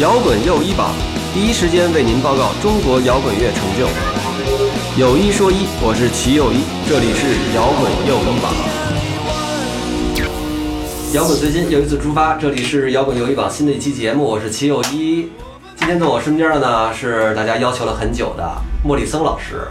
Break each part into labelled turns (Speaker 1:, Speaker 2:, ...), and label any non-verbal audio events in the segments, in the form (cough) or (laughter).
Speaker 1: 摇滚又一榜，第一时间为您报告中国摇滚乐成就。有一说一，我是齐又一，这里是摇滚又一榜。摇滚随心又一次出发，这里是摇滚又一榜新的一期节目，我是齐又一。今天在我身边的呢是大家要求了很久的莫里森老师，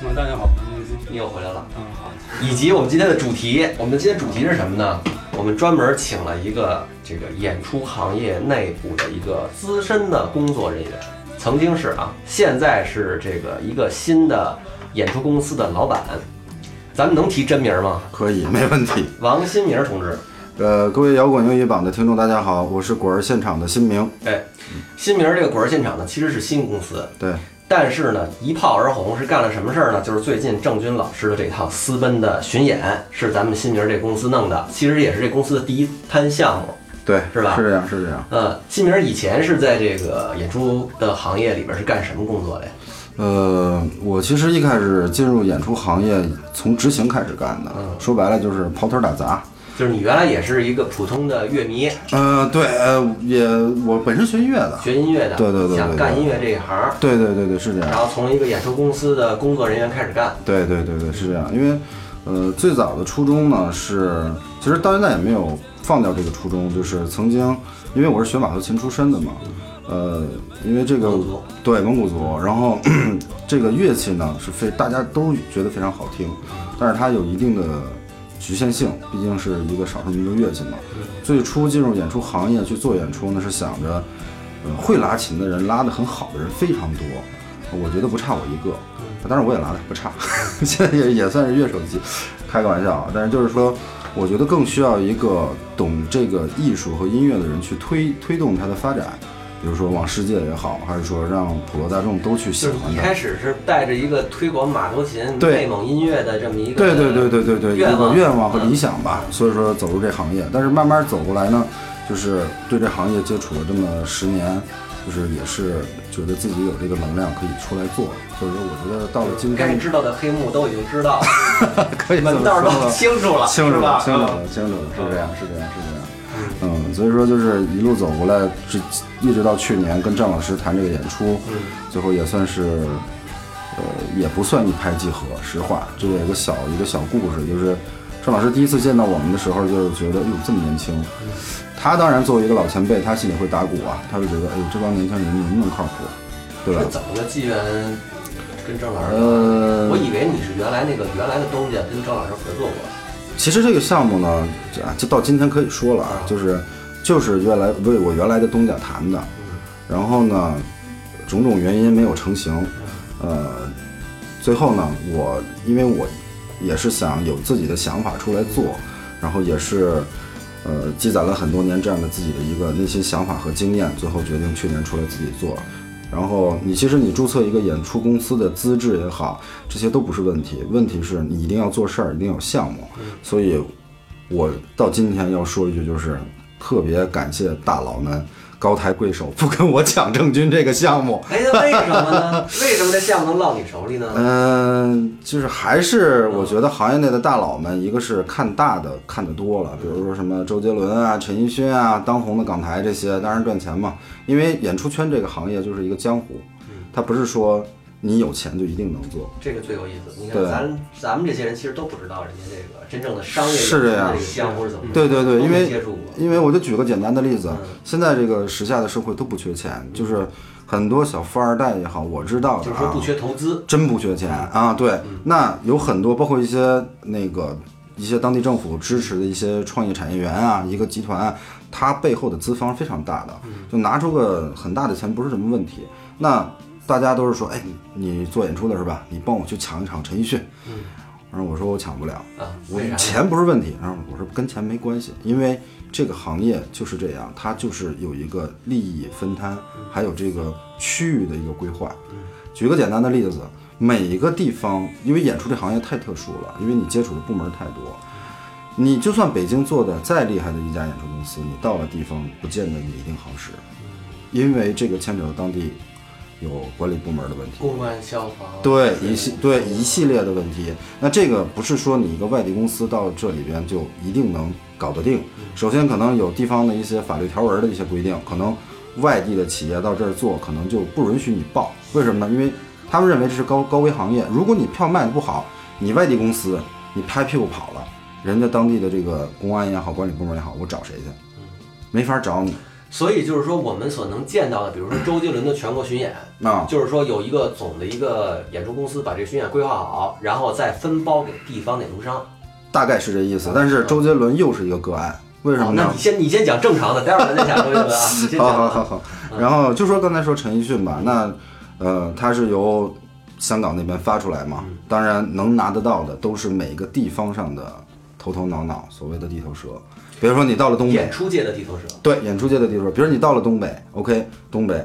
Speaker 2: 嗯，大家好，我是
Speaker 1: 你又回来了。
Speaker 2: 嗯，好，
Speaker 1: 以及我们今天的主题，我们的今天主题是什么呢？我们专门请了一个这个演出行业内部的一个资深的工作人员，曾经是啊，现在是这个一个新的演出公司的老板。咱们能提真名吗？
Speaker 3: 可以，没问题。
Speaker 1: 王新明同志。
Speaker 3: 呃，各位摇滚英语榜的听众，大家好，我是果儿现场的新明。
Speaker 1: 哎，新明这个果儿现场呢，其实是新公司，
Speaker 3: 对，
Speaker 1: 但是呢，一炮而红是干了什么事儿呢？就是最近郑钧老师的这套私奔的巡演是咱们新明这公司弄的，其实也是这公司的第一摊项目。
Speaker 3: 对，
Speaker 1: 是吧
Speaker 3: 是这样，是这样。
Speaker 1: 呃，新明以前是在这个演出的行业里边是干什么工作的呀？
Speaker 3: 呃，我其实一开始进入演出行业，从执行开始干的，
Speaker 1: 嗯
Speaker 3: 说白了就是跑腿打杂。
Speaker 1: 就是你原来也是一个普通的乐迷，
Speaker 3: 呃，对，呃，也我本身学音乐的。
Speaker 1: 学音乐的，
Speaker 3: 对对对对对
Speaker 1: 想干音乐这一行，
Speaker 3: 对对对对，是这样。
Speaker 1: 然后从一个演出公司的工作人员开始干。
Speaker 3: 对对对对，是这样。因为，呃，最早的初衷呢是，其实到现在也没有放掉这个初衷，就是曾经，因为我是学马头琴出身的嘛，呃，因为这个
Speaker 1: 蒙
Speaker 3: 对蒙古族，然后 (clears throat) 这个乐器呢是非大家都觉得非常好听，但是它有一定的局限性，毕竟是一个少数民族乐器嘛。最初进入演出行业去做演出呢，是想着，呃，会拉琴的人拉得很好的人非常多，我觉得不差我一个。当然我也拉得不差，(laughs) 现在也也算是乐手级，开个玩笑啊。但是就是说，我觉得更需要一个懂这个艺术和音乐的人去推推动它的发展，比如说往世界也好，还是说让普罗大众都去喜
Speaker 1: 就是
Speaker 3: 欢它。
Speaker 1: 一开始是带着一个推广马头琴、
Speaker 3: 对
Speaker 1: 内蒙音乐的这么一个
Speaker 3: 对对对对对对，一个
Speaker 1: 愿望
Speaker 3: 和理想吧，所以说走入这行业。但是慢慢走过来呢，就是对这行业接触了这么十年，就是也是觉得自己有这个能量可以出来做。所以说，我觉得到了今天，
Speaker 1: 该知道的黑幕都已经知道了，(laughs)
Speaker 3: 可以
Speaker 1: 门道都清楚了，
Speaker 3: 清楚了，？清楚了，清楚了，是这样，是这样，是这样。嗯，所以说就是一路走过来，直一直到去年跟郑老师谈这个演出，
Speaker 1: 嗯
Speaker 3: 最后也算是，呃，也不算一拍即合。实话，这有一个小一个小故事，就是郑老师第一次见到我们的时候，就是觉得，哎呦，这么年轻。他当然作为一个老前辈，他心里会打鼓啊，他会觉得，哎呦，这帮年轻人能不能靠谱，对吧？
Speaker 1: 怎么个机缘跟郑老师？
Speaker 3: 呃
Speaker 1: 我以为你是原来那个原来的东家跟郑老师合作过。
Speaker 3: 其实这个项目呢，啊，就到今天可以说了啊，就是就是原来为我原来的东家谈的，然后呢，种种原因没有成型，呃，最后呢，我因为我也是想有自己的想法出来做，然后也是呃积攒了很多年这样的自己的一个内心想法和经验，最后决定去年出来自己做。然后你其实你注册一个演出公司的资质也好，这些都不是问题，问题是你一定要做事儿，一定要有项目。所以，我到今天要说一句，就是特别感谢大佬们高抬贵手，不跟我抢郑钧这个项目。(laughs)
Speaker 1: 哎，那为什么呢？(laughs) 为什么这项目能落你手里呢？
Speaker 3: 嗯，就是还是我觉得行业内的大佬们，一个是看大的看得多了，比如说什么周杰伦啊、陈奕迅啊、当红的港台这些，当然赚钱嘛。因为演出圈这个行业就是一个江湖，它不是说你有钱就一定能做。
Speaker 1: 这个最有意思。你看，
Speaker 3: 对
Speaker 1: 咱咱们这些人其实都不知道人家这个真正的商业
Speaker 3: 是这样
Speaker 1: 这个江湖是怎么
Speaker 3: 对对对，因为。因为我就举个简单的例子
Speaker 1: 嗯，
Speaker 3: 现在这个时下的社会都不缺钱，就是很多小富二代也好，我知道的啊
Speaker 1: 就是说不，缺投资，
Speaker 3: 真不缺钱啊。对，那有很多包括一些那个一些当地政府支持的一些创业产业园啊，一个集团啊，它背后的资方非常大的，就拿出个很大的钱不是什么问题。那大家都是说，哎，你你做演出的是吧？你帮我去抢一场陈奕迅。嗯然后我说我抢不了，
Speaker 1: 啊，
Speaker 3: 我？钱不是问题，然后我说跟钱没关系，因为这个行业就是这样，它就是有一个利益分摊，还有这个区域的一个规划。举个简单的例子，每一个地方，因为演出这行业太特殊了，因为你接触的部门太多，你就算北京做的再厉害的一家演出公司，你到了地方不见得你一定好使，因为这个牵扯到当地有管理部门的问题。
Speaker 1: 公安、消防，
Speaker 3: 对一系对一系列的问题，那这个不是说你一个外地公司到这里边就一定能搞得定。首先，可能有地方的一些法律条文的一些规定，可能外地的企业到这儿做，可能就不允许你报。为什么呢？因为他们认为这是高高危行业。如果你票卖的不好，你外地公司你拍屁股跑了，人家当地的这个公安也好，管理部门也好，我找谁去？没法找你
Speaker 1: 所以就是说，我们所能见到的，比如说周杰伦的全国巡演，
Speaker 3: 啊。
Speaker 1: 就是说有一个总的一个演出公司把这个巡演规划好，然后再分包给地方演出商。
Speaker 3: 大概是这意思。但是周杰伦又是一个个案，为什么呢
Speaker 1: 好那你？先你先讲正常的，待会儿咱再讲周杰伦啊。你 (laughs) 先
Speaker 3: 好
Speaker 1: 讲。
Speaker 3: 好好好。然后就说刚才说陈奕迅吧，那呃，他是由香港那边发出来嘛，当然能拿得到的都是每个地方上的头头脑脑，所谓的地头蛇。比如说你到了东北
Speaker 1: 演，出界的地头蛇，
Speaker 3: 对，演出界的地头蛇，比如你到了东北，OK，东北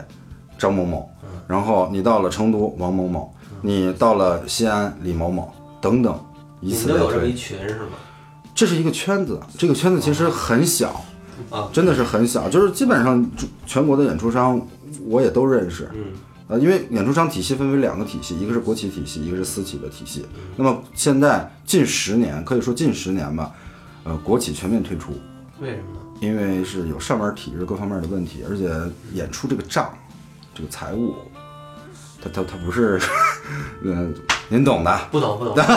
Speaker 3: 张某某，然后你到了成都王某某，你到了西安李某某等等，以
Speaker 1: 你
Speaker 3: 此类推
Speaker 1: 们都有这么一。群是吗？
Speaker 3: 这是一个圈子，这个圈子其实很小，
Speaker 1: 啊，
Speaker 3: 真的是很小，就是基本上全国的演出商我也都认识。
Speaker 1: 嗯，
Speaker 3: 呃，因为演出商体系分为两个体系，一个是国企体系，一个是私企的体系。那么现在近十年，可以说近十年吧，呃，国企全面退出，
Speaker 1: 为什么呢？
Speaker 3: 因为是有上面体制各方面的问题，而且演出这个账，这个财务，它它它不是，嗯、(laughs) 您懂的。
Speaker 1: 不懂 (laughs) 不懂，不懂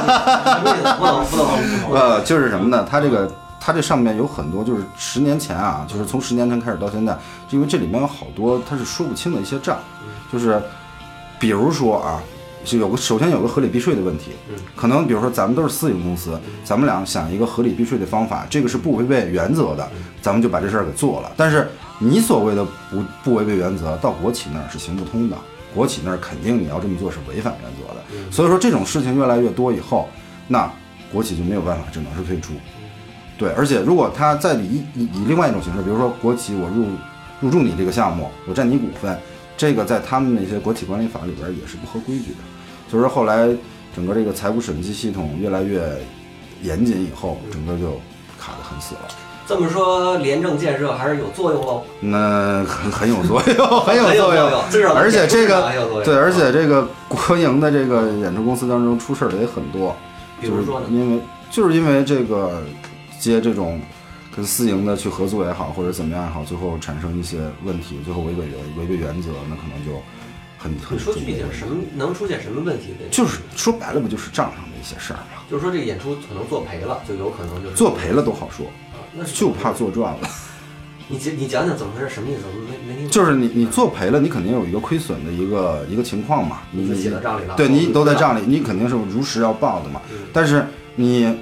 Speaker 1: 不懂不懂不懂。
Speaker 3: 呃，就是什么呢？它这个它这上面有很多，就是十年前啊，就是从十年前开始到现在，因为这里面有好多它是说不清的一些账，就是比如说啊，是有个首先有个合理避税的问题，可能比如说咱们都是私营公司，咱们俩想一个合理避税的方法，这个是不违背原则的，咱们就把这事儿给做了。但是你所谓的不不违背原则，到国企那儿是行不通的，国企那儿肯定你要这么做是违反原则的。所以说这种事情越来越多以后，那国企就没有办法，只能是退出。对，而且如果他再以以以另外一种形式，比如说国企我入入驻你这个项目，我占你股份，这个在他们那些国企管理法里边也是不合规矩的。所以说后来整个这个财务审计系统越来越严谨以后，整个就卡得很死了。
Speaker 1: 这么说，廉政建设还是有作用喽，
Speaker 3: 那很很有作用，很 (laughs) 有
Speaker 1: 很有
Speaker 3: 作用。
Speaker 1: 至少
Speaker 3: 而且这个。对，而且这个 (laughs) 国营的这个演出公司当中出事儿的也很多，
Speaker 1: 比如说呢
Speaker 3: 就是因为就是因为这个接这种跟私营的去合作也好，或者怎么样也好，最后产生一些问题，最后违背原违背原则，那可能就很很
Speaker 1: 你说具体点，什么能出现什么问题？
Speaker 3: 就是说白了，不就是账上的一些事儿嘛？
Speaker 1: 就是说这个演出可能做赔了，就有可能就是
Speaker 3: 做赔了都好说，
Speaker 1: 啊那
Speaker 3: 就怕做赚了。(laughs)
Speaker 1: 你讲你讲讲怎么回事？什么意思？我没没听懂。
Speaker 3: 就是你你做赔了，你肯定有一个亏损的一个一个情况嘛，你
Speaker 1: 你写到账里了
Speaker 3: 对你都在。账里，你肯定是如实要报的嘛。
Speaker 1: 嗯
Speaker 3: 但是你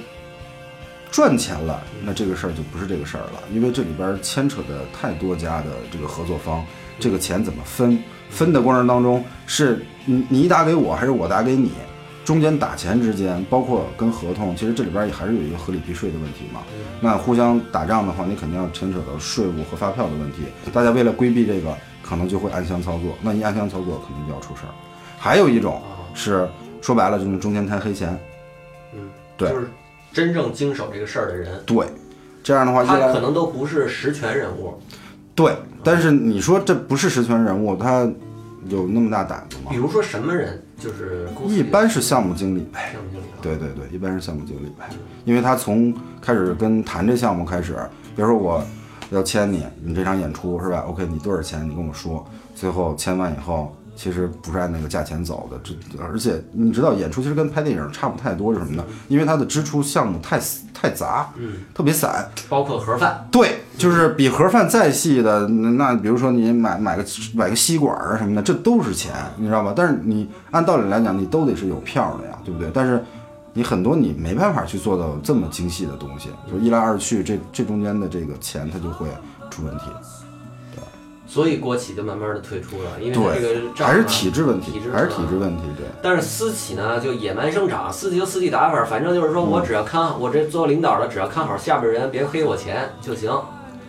Speaker 3: 赚钱了，那这个事儿就不是这个事儿了，因为这里边牵扯的太多家的这个合作方，这个钱怎么分？分的过程当中是你你打给我还是我打给你？中间打钱之间，包括跟合同，其实这里边也还是有一个合理避税的问题嘛。那互相打仗的话，你肯定要牵扯到税务和发票的问题。大家为了规避这个，可能就会暗箱操作。那一暗箱操作，肯定就要出事儿。还有一种是说白了，就是中间贪黑钱。
Speaker 1: 嗯，
Speaker 3: 对
Speaker 1: 就是真正经手这个事儿的人，
Speaker 3: 对，这样的话
Speaker 1: 他可能都不是实权人物。
Speaker 3: 对，但是你说这不是实权人物，他有那么大胆子吗
Speaker 1: 比？如说什么人，就是公司
Speaker 3: 一般是项目经理呗。
Speaker 1: 项目经理啊。
Speaker 3: 对对对，一般是项目经理呗，因为他从开始跟谈这项目开始，比如说我要签你，你这场演出是吧？OK，你多少钱？你跟我说，最后签完以后，其实不是按那个价钱走的，这而且你知道演出其实跟拍电影差不太多是什么呢？因为它的支出项目太太杂，
Speaker 1: 嗯，
Speaker 3: 特别散，
Speaker 1: 包括盒饭，
Speaker 3: 对，就是比盒饭再细的，那那比如说你买买个买个吸管啊什么的，这都是钱，你知道吧？但是你按道理来讲，你都得是有票的呀，对不对？但是你很多你没办法去做到这么精细的东西，就一来二去，这这中间的这个钱它就会出问题。
Speaker 1: 所以国企就慢慢的退出了，因为这个，
Speaker 3: 还是
Speaker 1: 啊
Speaker 3: 体制问题
Speaker 1: 体制，
Speaker 3: 还是体制问题，对。
Speaker 1: 但是私企呢，就野蛮生长，私企就私企打法，反正就是说
Speaker 3: 嗯
Speaker 1: 我只要看我这做领导的，只要看好下边人，别黑我钱就行。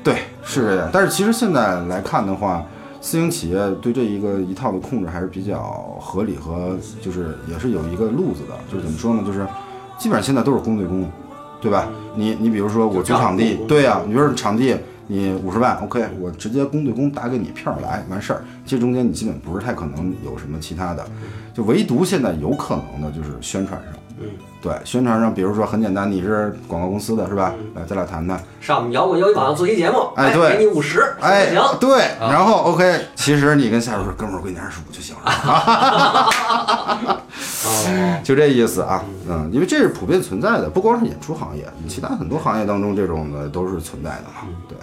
Speaker 3: 对，是这样。但是其实现在来看的话，私营企业对这一个一套的控制还是比较合理和就是也是有一个路子的。就是怎么说呢？就是基本上现在都是公对公，对吧？你你比如说我租场地，对呀、你说场地你五十万，OK，我直接公对公打给你票来完事儿。这中间你基本不是太可能有什么其他的，就唯独现在有可能的就是宣传上。
Speaker 1: 嗯，
Speaker 3: 对，宣传上，比如说很简单，你是广告公司的是吧？来，咱俩谈谈。
Speaker 1: 上我们摇滚摇一榜做一节目，
Speaker 3: 哎对
Speaker 1: 给你五十，
Speaker 3: 哎
Speaker 1: 行？，
Speaker 3: 对，
Speaker 1: 啊
Speaker 3: 然后 OK，其实你跟下属说，哥们儿，我给你二十五就行了，
Speaker 1: 哦，(laughs)
Speaker 3: 就这意思啊。嗯，因为这是普遍存在的，不光是演出行业，其他很多行业当中这种的都是存在的嘛。对，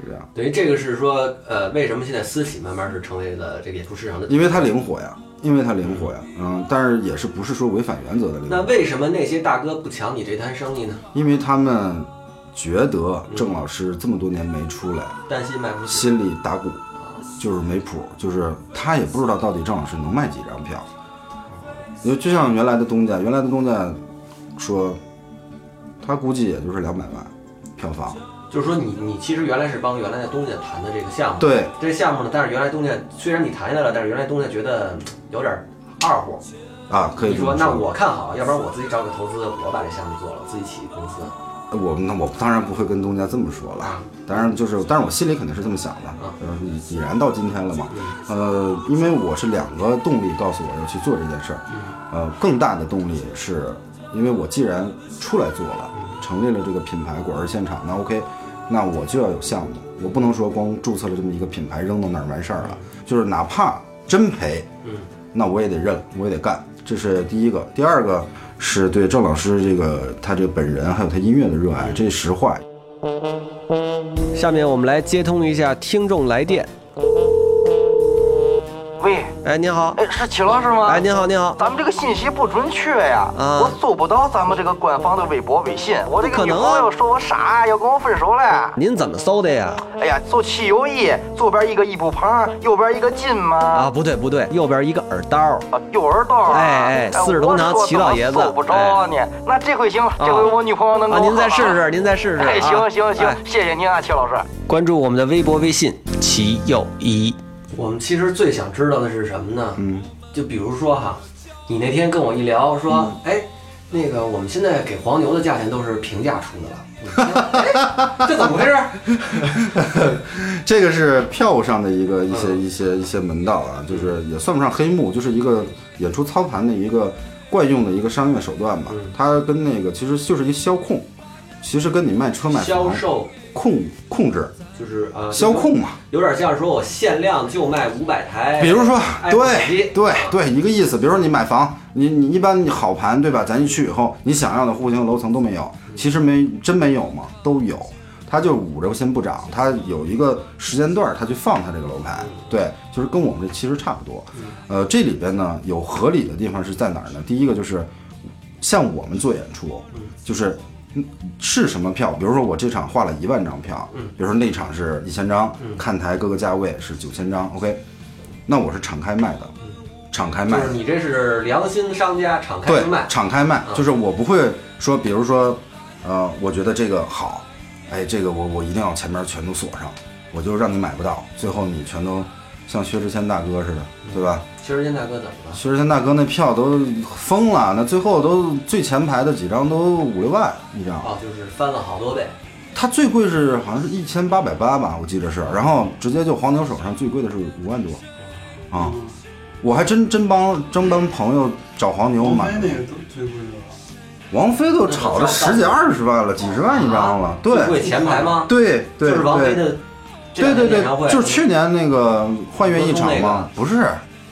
Speaker 3: 是这样，
Speaker 1: 等于这个是说，呃，为什么现在私企慢慢是成为了这个演出市场的？
Speaker 3: 因为它灵活呀，因为它灵活呀。嗯，但是也是不是说违反原则的灵活，
Speaker 1: 那为什么那些大哥不抢你这摊生意呢？
Speaker 3: 因为他们觉得郑老师这么多年没出来，
Speaker 1: 担心卖不出去。
Speaker 3: 心里打鼓，就是没谱，就是他也不知道到底郑老师能卖几张票。因为就像原来的东家，原来的东家说，他估计也就是两百万票房。
Speaker 1: 就是说你你其实原来是帮原来的东家谈的这个项目，
Speaker 3: 对，
Speaker 1: 这个项目呢，但是原来东家虽然你谈下来了，但是原来东家觉得嗯有点二货。
Speaker 3: 啊，可以
Speaker 1: 你说那。我看好，要不然我自己找个投资，我把这项目做了，自己起公司。
Speaker 3: 我那我当然不会跟东家这么说了，当然就是，但是我心里肯定是这么想的。呃，已已然到今天了嘛，呃，因为我是两个动力告诉我要去做这件事儿，呃，更大的动力是因为我既然出来做了，成立了这个品牌果儿现场，那 OK，那我就要有项目，我不能说光注册了这么一个品牌扔到那儿完事儿了，就是哪怕真赔，嗯那我也得认，我也得干，这是第一个。第二个是对郑老师这个他这个本人还有他音乐的热爱，这是实话。
Speaker 1: 下面我们来接通一下听众来电。
Speaker 4: 喂，
Speaker 1: 哎，您好，
Speaker 4: 哎，是齐老师吗？
Speaker 1: 哎，您好，您好，
Speaker 4: 咱们这个信息不准确呀，
Speaker 1: 啊
Speaker 4: 我搜不到咱们这个官方的微博、微信。我这个女朋友说我傻，要跟我分手了。
Speaker 1: 您怎么搜的呀？
Speaker 4: 哎呀，走七友一，左边一个一步旁，右边一个金吗。
Speaker 1: 啊，不对不对，右边一个耳刀。
Speaker 4: 啊，右耳刀啊。
Speaker 1: 哎哎四世同堂齐老爷子
Speaker 4: 搜不着你。那这回行了，这回我女朋友能
Speaker 1: 啊，
Speaker 4: 跟我
Speaker 1: 您再试试，您再试试。
Speaker 4: 行行行
Speaker 1: 哎，
Speaker 4: 谢谢您啊，齐老师。
Speaker 1: 关注我们的微博、微信“齐友谊”。我们其实最想知道的是什么呢？
Speaker 3: 嗯，
Speaker 1: 就比如说哈，你那天跟我一聊，说，哎，那个我们现在给黄牛的价钱都是平价出的了。(laughs) 这怎么回事？(laughs)
Speaker 3: 这个是票务上的一个一些一些一些门道啊，就是也算不上黑幕，就是一个演出操盘的一个惯用的一个商业手段吧。它跟那个其实就是一销控，其实跟你卖车卖房
Speaker 1: 销售
Speaker 3: 控控制
Speaker 1: 就是呃，
Speaker 3: 销控嘛。
Speaker 1: 有点像说我限量就卖五百台，
Speaker 3: 比如说对对对，一个意思。比如说你买房，你你一般你好盘对吧？咱一去以后，你想要的户型楼层都没有，其实没真没有吗？都有。它就捂着先不涨，它有一个时间段儿，它去放它这个楼盘，对，就是跟我们这其实差不多。呃，这里边呢有合理的地方是在哪儿呢？第一个就是像我们做演出，就是嗯是什么票？比如说我这场画了一万张票，嗯。比如说那场是一千张，看台各个价位是九千张，OK，那我是敞开卖的，敞开卖。
Speaker 1: 就是，你这是良心商家敞开卖，，
Speaker 3: 敞开卖，就是我不会说，比如说，呃，我觉得这个好，哎，这个我我一定要前面全都锁上，我就让你买不到，最后你全都像薛之谦大哥似的，对吧？
Speaker 1: 薛之谦大哥怎么了？
Speaker 3: 薛之谦大哥那票都疯了，那最后都最前排的几张都五六万一张，
Speaker 1: 哦，就是翻了好多倍。
Speaker 3: 他最贵是好像是一千八百八吧，我记得是，然后直接就黄牛手上最贵的是五万多，啊，我还真真帮真帮朋友找黄牛买。
Speaker 2: 王菲，那个都最贵的？
Speaker 3: 王菲都炒了十几二十万了，几十万一张了，
Speaker 1: 最贵
Speaker 3: 对
Speaker 1: 前排吗？
Speaker 3: 对对
Speaker 1: 就是王菲
Speaker 3: 对。
Speaker 1: 的
Speaker 3: 对对对就是去年那个幻乐一场
Speaker 1: 歌颂那
Speaker 3: 嘛，不是，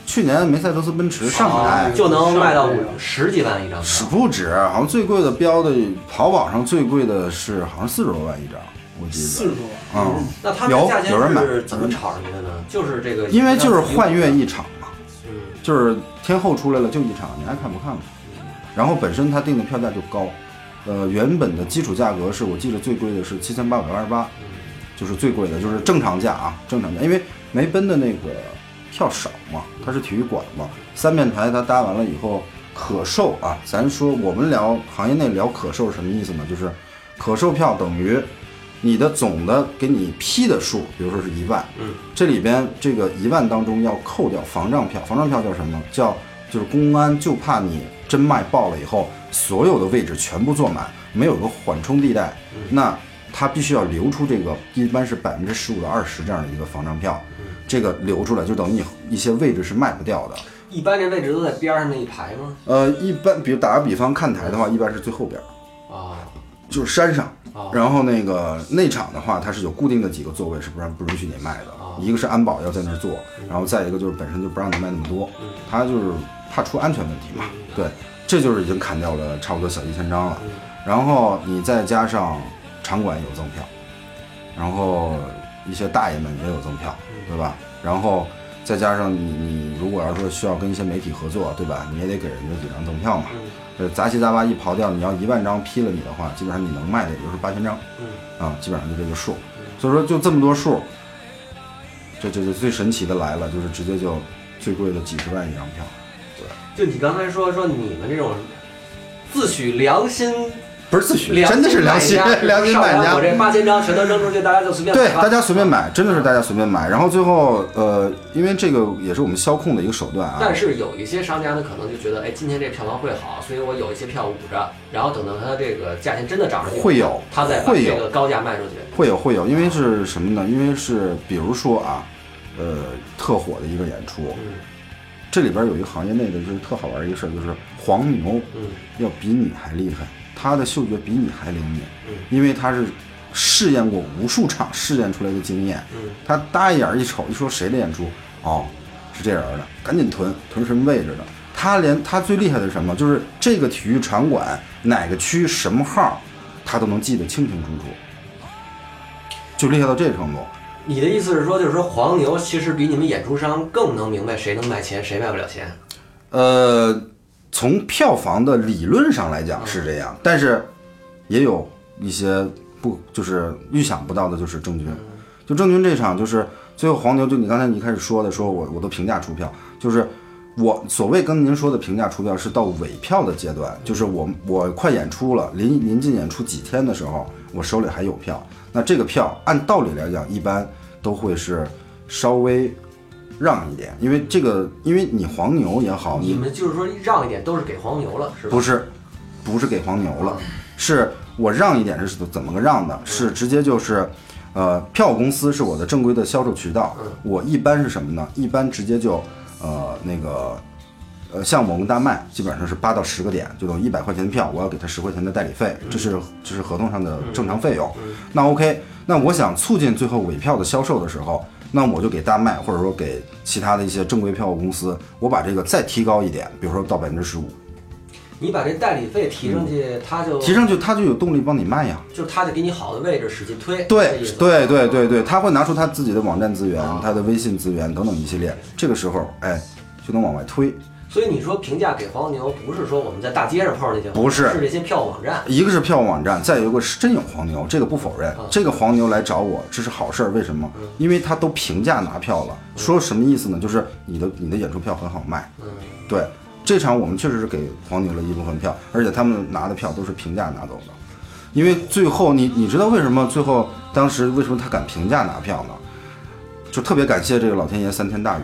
Speaker 3: 去年梅赛德斯奔驰上台
Speaker 1: 哦就能卖到十几万一张
Speaker 3: 是
Speaker 1: 票。
Speaker 3: 不止，好像最贵的标的淘宝上最贵的是好像四十多万一张，我记得，
Speaker 2: 四十多万。
Speaker 3: 嗯，
Speaker 1: 那他们
Speaker 3: 有
Speaker 1: 价钱
Speaker 3: 有人买
Speaker 1: 是怎么炒上去的呢？就是这个，
Speaker 3: 因为就是幻乐一场嘛，
Speaker 1: 嗯，
Speaker 3: 就是天后出来了就一场，你爱看不看吧。然后本身它定的票价就高，呃，原本的基础价格是我记得最贵的是七千八百八十八，就是最贵的，就是正常价啊，正常价，因为梅奔的那个票少嘛，它是体育馆嘛，三面台它搭完了以后可售啊，咱说我们聊行业内聊可售是什么意思呢？就是可售票等于你的总的给你批的数，比如说是一万，
Speaker 1: 嗯，
Speaker 3: 这里边这个一万当中要扣掉防账票，防账票叫什么？叫就是公安就怕你真卖爆了以后，所有的位置全部坐满，没有个缓冲地带，那他必须要留出这个，一般是百分之十五到二十这样的一个防账票，这个留出来就等于你一些位置是卖不掉的。
Speaker 1: 一般这位置都在边上那一排吗？
Speaker 3: 呃，一般比如打个比方，看台的话，一般是最后边儿，
Speaker 1: 啊
Speaker 3: 就是山上。
Speaker 1: 啊
Speaker 3: 然后那个内场的话，它是有固定的几个座位是不让不允许你卖的，
Speaker 1: 啊
Speaker 3: 一个是安保要在那儿坐，然后再一个就是本身就不让你卖那么多，他就是怕出安全问题嘛。对，这就是已经砍掉了差不多小一千张了。然后你再加上场馆有赠票，然后一些大爷们也有赠票，对吧？然后再加上你你如果要说需要跟一些媒体合作，对吧？你也得给人家几张赠票嘛。呃，杂七杂八一刨掉，你要一万张批了你的话，基本上你能卖的也就是八千张，啊，基本上就这个数。所以说就这么多数，这这这最神奇的来了，就是直接就最贵的几十万一张票。
Speaker 1: 对就你刚才说说你们这种自诩良心，
Speaker 3: 不是自诩，真的是良心
Speaker 1: 买家 (laughs)
Speaker 3: 良心买家
Speaker 1: 我。这八千张全都扔出去，大家就随便
Speaker 3: 对，
Speaker 1: 买吧
Speaker 3: 大家随便买，真的是大家随便买。然后最后，呃，因为这个也是我们销控的一个手段啊。
Speaker 1: 但是有一些商家呢，可能就觉得，哎，今天这票房会好，所以我有一些票捂着，然后等到它这个价钱真的涨上去，
Speaker 3: 会有
Speaker 1: 他再把
Speaker 3: 会有
Speaker 1: 这个高价卖出去。
Speaker 3: 会有会有，因为是什么呢？因为是比如说啊，呃，特火的一个演出，
Speaker 1: 嗯
Speaker 3: 这里边有一个行业内的就是特好玩一个事儿，就是黄牛
Speaker 1: 嗯
Speaker 3: 要比你还厉害，他的嗅觉比你还灵敏
Speaker 1: 嗯，
Speaker 3: 因为他是试验过无数场试验出来的经验，
Speaker 1: 嗯
Speaker 3: 他搭一眼一瞅，一说谁的演出，哦，是这人的，赶紧囤，囤什么位置的。他连他最厉害的是什么？就是这个体育场馆哪个区什么号，他都能记得清清楚楚，就厉害到这程度。
Speaker 1: 你的意思是说，就是说黄牛其实比你们演出商更能明白谁能卖钱，谁卖不了钱。
Speaker 3: 呃，从票房的理论上来讲是这样，但是也有一些不就是预想不到的，就是郑钧。就郑钧这场，就是最后黄牛，就你刚才你一开始说的，说我我都平价出票，就是我所谓跟您说的平价出票是到尾票的阶段，就是我我快演出了，临临近演出几天的时候，我手里还有票，那这个票按道理来讲，一般都会是稍微让一点，因为这个，因为你黄牛也好，
Speaker 1: 你们就是说让一点都是给黄牛了，是吧？
Speaker 3: 不是，不是给黄牛了，是我让一点是怎么个让的？是直接就是，呃，票公司是我的正规的销售渠道，我一般是什么呢？一般直接就，呃，那个。呃，像我跟大麦基本上是八到十个点，就等于一百块钱的票，我要给他十块钱的代理费，这是这是合同上的正常费用。那 OK，那我想促进最后尾票的销售的时候，那我就给大麦或者说给其他的一些正规票务公司，我把这个再提高一点，比如说到百分之十五，
Speaker 1: 你把这代理费提上去，他就
Speaker 3: 提上去他就有动力帮你卖呀。
Speaker 1: 就是他得给你好的位置使劲推。
Speaker 3: 对对对对对，他会拿出他自己的网站资源
Speaker 1: 啊、
Speaker 3: 他的微信资源等等一系列，这个时候哎就能往外推。
Speaker 1: 所以你说评价给黄牛，不是说我们在大街上碰上那些
Speaker 3: 不是
Speaker 1: 是这些票网站。
Speaker 3: 一个是票务网站，再有一个是真有黄牛，这个不否认
Speaker 1: 啊。
Speaker 3: 这个黄牛来找我，这是好事儿。为什么？因为他都评价拿票了。说什么意思呢？就是你的你的演出票很好卖。
Speaker 1: 嗯，
Speaker 3: 对，这场我们确实是给黄牛了一部分票，而且他们拿的票都是平价拿走的。因为最后你你知道为什么最后当时为什么他敢平价拿票呢？就特别感谢这个老天爷三天大雨。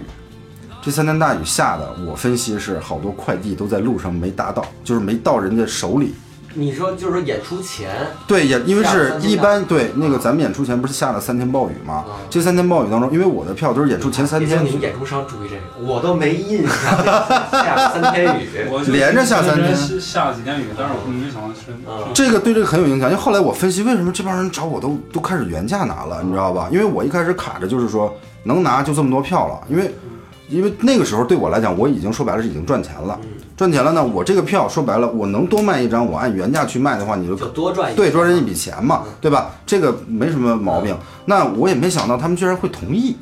Speaker 3: 这三天大雨下的，我分析是好多快递都在路上没达到，就是没到人家手里。
Speaker 1: 你说就是说演出前，
Speaker 3: 对，也因为是一般对那个咱们演出前不是下了三天暴雨吗？
Speaker 1: 啊
Speaker 3: 这三天暴雨当中，因为我的票都是演出前三天
Speaker 1: 你们演出商注意这个，我都没印象，下了三天雨。
Speaker 2: 我 (laughs)
Speaker 3: 连着下三天
Speaker 2: 下了几天雨，但是我没想到是
Speaker 1: 嗯
Speaker 3: 这个对这个很有影响，因为后来我分析为什么这帮人找我都都开始原价拿了，你知道吧？因为我一开始卡着就是说能拿就这么多票了，因为因为那个时候对我来讲，我已经说白了是已经赚钱了，赚钱了呢，我这个票说白了，我能多卖一张，我按原价去卖的话，你就
Speaker 1: 就多赚一
Speaker 3: 对赚人一笔钱嘛，对吧？这个没什么毛病。那我也没想到他们居然会同意，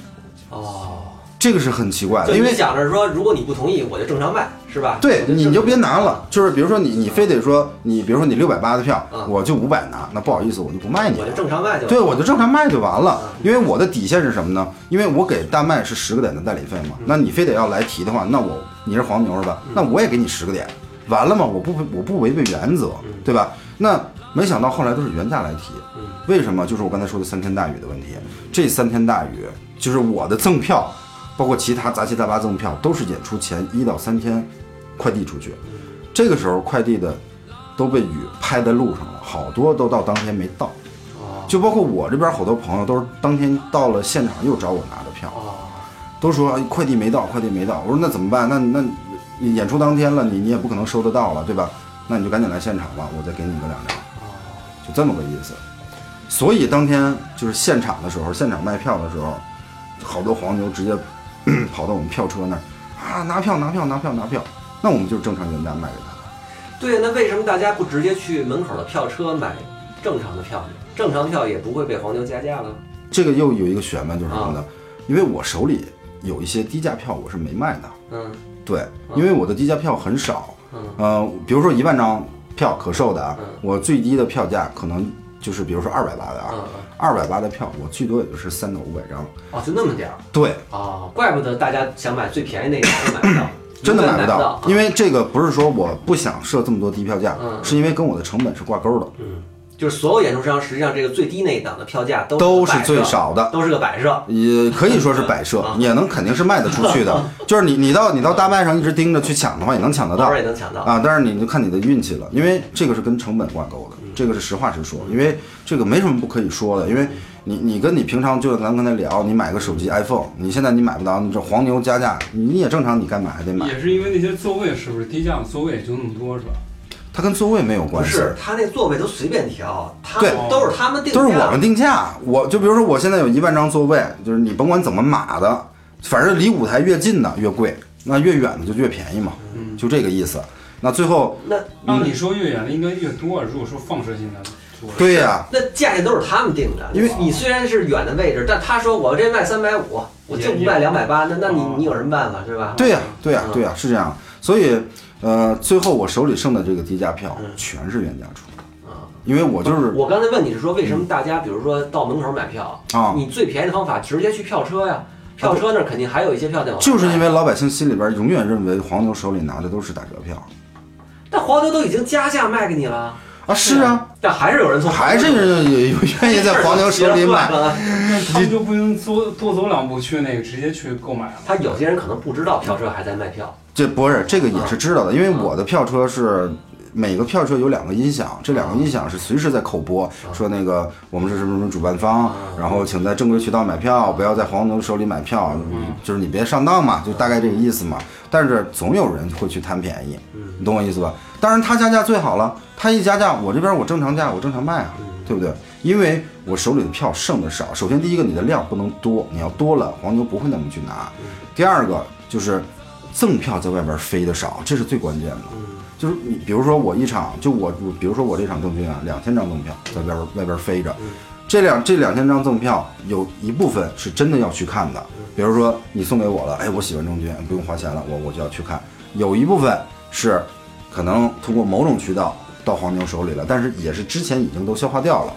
Speaker 1: 哦。
Speaker 3: 这个是很奇怪的，因为
Speaker 1: 想着说，如果你不同意，我就正常卖，是吧？
Speaker 3: 对你就别拿了，就是比如说你你非得说你比如说你六百八的票
Speaker 1: 嗯，
Speaker 3: 我就五百拿，那不好意思，我就不卖你了
Speaker 1: 我就。正常卖就
Speaker 3: 对，我就正常卖就完了。因为我的底线是什么呢？因为我给大麦是十个点的代理费嘛，那你非得要来提的话，那我你是黄牛是吧？那我也给你十个点，完了嘛？我不我不违背原则，对吧？那没想到后来都是原价来提，为什么？就是我刚才说的三天大雨的问题。这三天大雨就是我的赠票，包括其他杂七杂八赠票，都是演出前一到三天快递出去。这个时候快递的都被雨拍在路上了，好多都到当天没到。
Speaker 1: 哦
Speaker 3: 就包括我这边好多朋友都是当天到了现场又找我拿的票，
Speaker 1: 哦，
Speaker 3: 都说哎快递没到，快递没到。我说那怎么办？那那演出当天了，你你也不可能收得到了，对吧？那你就赶紧来现场吧，我再给你个两张，就这么个意思。所以当天就是现场的时候，现场卖票的时候，好多黄牛直接 (clears throat) 跑到我们票车那儿啊，拿票拿票拿票拿票，那我们就正常原价卖给他。
Speaker 1: 对，那为什么大家不直接去门口的票车买正常的票呢？正常票也不会被黄牛加价了。
Speaker 3: 这个又有一个悬念，就是什么呢？因为我手里有一些低价票，我是没卖的。
Speaker 1: 嗯
Speaker 3: 对，因为我的低价票很少。
Speaker 1: 嗯
Speaker 3: 呃，比如说一万张票可售的啊
Speaker 1: 嗯，
Speaker 3: 我最低的票价可能就是比如说二百八的
Speaker 1: 嗯
Speaker 3: 啊，
Speaker 1: 嗯，
Speaker 3: 二百八的票我最多也就是三到五百张。
Speaker 1: 哦，就那么点儿。
Speaker 3: 对，
Speaker 1: 哦，怪不得大家想买最便宜那个都买不到，(coughs)
Speaker 3: 真的
Speaker 1: 买
Speaker 3: 买不到，因为这个不是说我不想设这么多低票价，
Speaker 1: 嗯
Speaker 3: 是因为跟我的成本是挂钩的，
Speaker 1: 嗯，就是所有演出商实际上这个最低那一档的票价都
Speaker 3: 都是最少的。
Speaker 1: 都是个摆设。
Speaker 3: 也可以说是摆设，也能肯定是卖得出去的。(laughs) 就是你你到你到大麦上一直盯着去抢的话，也能抢得到
Speaker 1: 也能抢到。
Speaker 3: 啊。但是你就看你的运气了，因为这个是跟成本挂钩的，这个是实话实说。因为这个没什么不可以说的，因为你你跟你平常就咱刚才聊，你买个手机 iPhone，你现在你买不到，你这黄牛加价，你也正常，你该买还得买。
Speaker 2: 也是因为那些座位是不是低价的座位也就那么多是吧？
Speaker 3: 它跟座位没有关系，
Speaker 1: 是，他那座位都随便调，他
Speaker 3: 对
Speaker 1: 都是他们定价，
Speaker 3: 都是我们定价。我就比如说我现在有一万张座位，就是你甭管怎么码的，反正离舞台越近的越贵，那越远的就越便宜嘛，
Speaker 2: 嗯，
Speaker 3: 就这个意思。那最后
Speaker 1: 那
Speaker 2: 按理说越远的应该越多啊。如果说放射性的，
Speaker 3: 对呀、
Speaker 1: 那价钱都是他们定的，
Speaker 3: 因为
Speaker 1: 你虽然是远的位置，但他说我这卖三百五，我就不卖两百八，那那你
Speaker 2: 哦
Speaker 1: 你有什么办法是吧？
Speaker 3: 对呀、对呀、
Speaker 1: 嗯
Speaker 3: 对呀、是这样。所以，呃，最后我手里剩的这个低价票
Speaker 1: 嗯
Speaker 3: 全是原价出，
Speaker 1: 啊，
Speaker 3: 因为我就是
Speaker 1: 我刚才问你是说为什么大家比如说到门口买票，
Speaker 3: 啊，
Speaker 1: 你最便宜的方法直接去票车呀，票车那儿肯定还有一些票在
Speaker 3: 就是因为老百姓心里边永远认为黄牛手里拿的都是打折票
Speaker 1: 但黄牛都已经加价卖给你了，
Speaker 3: 啊，是啊，
Speaker 1: 但还是有人从
Speaker 3: 还是有愿意在黄牛手里买。
Speaker 1: 了。
Speaker 2: 他们就不用多多走两步去那个直接去购买了。
Speaker 1: 他有些人可能不知道票车还在卖票，
Speaker 3: 这不是这个也是知道的，因为我的票车是每个票车有两个音响，这两个音响是随时在口播，说那个我们是什么什么主办方，然后请在正规渠道买票，不要在黄牛手里买票，就是你别上当嘛，就大概这个意思嘛。但是总有人会去贪便宜，你懂我意思吧？当然他加价最好了，他一加价，我这边我正常价，我正常卖啊，对不对？因为我手里的票剩的少，首先第一个你的量不能多，你要多了黄牛不会那么去拿。第二个就是赠票在外边飞的少，这是最关键的。就是你比如说我一场，就我我比如说我这场赠券啊，两千张赠票在外边外边飞着，这两这两千张赠票有一部分是真的要去看的，比如说你送给我了，哎，我喜欢郑钧，不用花钱了，我我就要去看。有一部分是可能通过某种渠道到黄牛手里了，但是也是之前已经都消化掉了。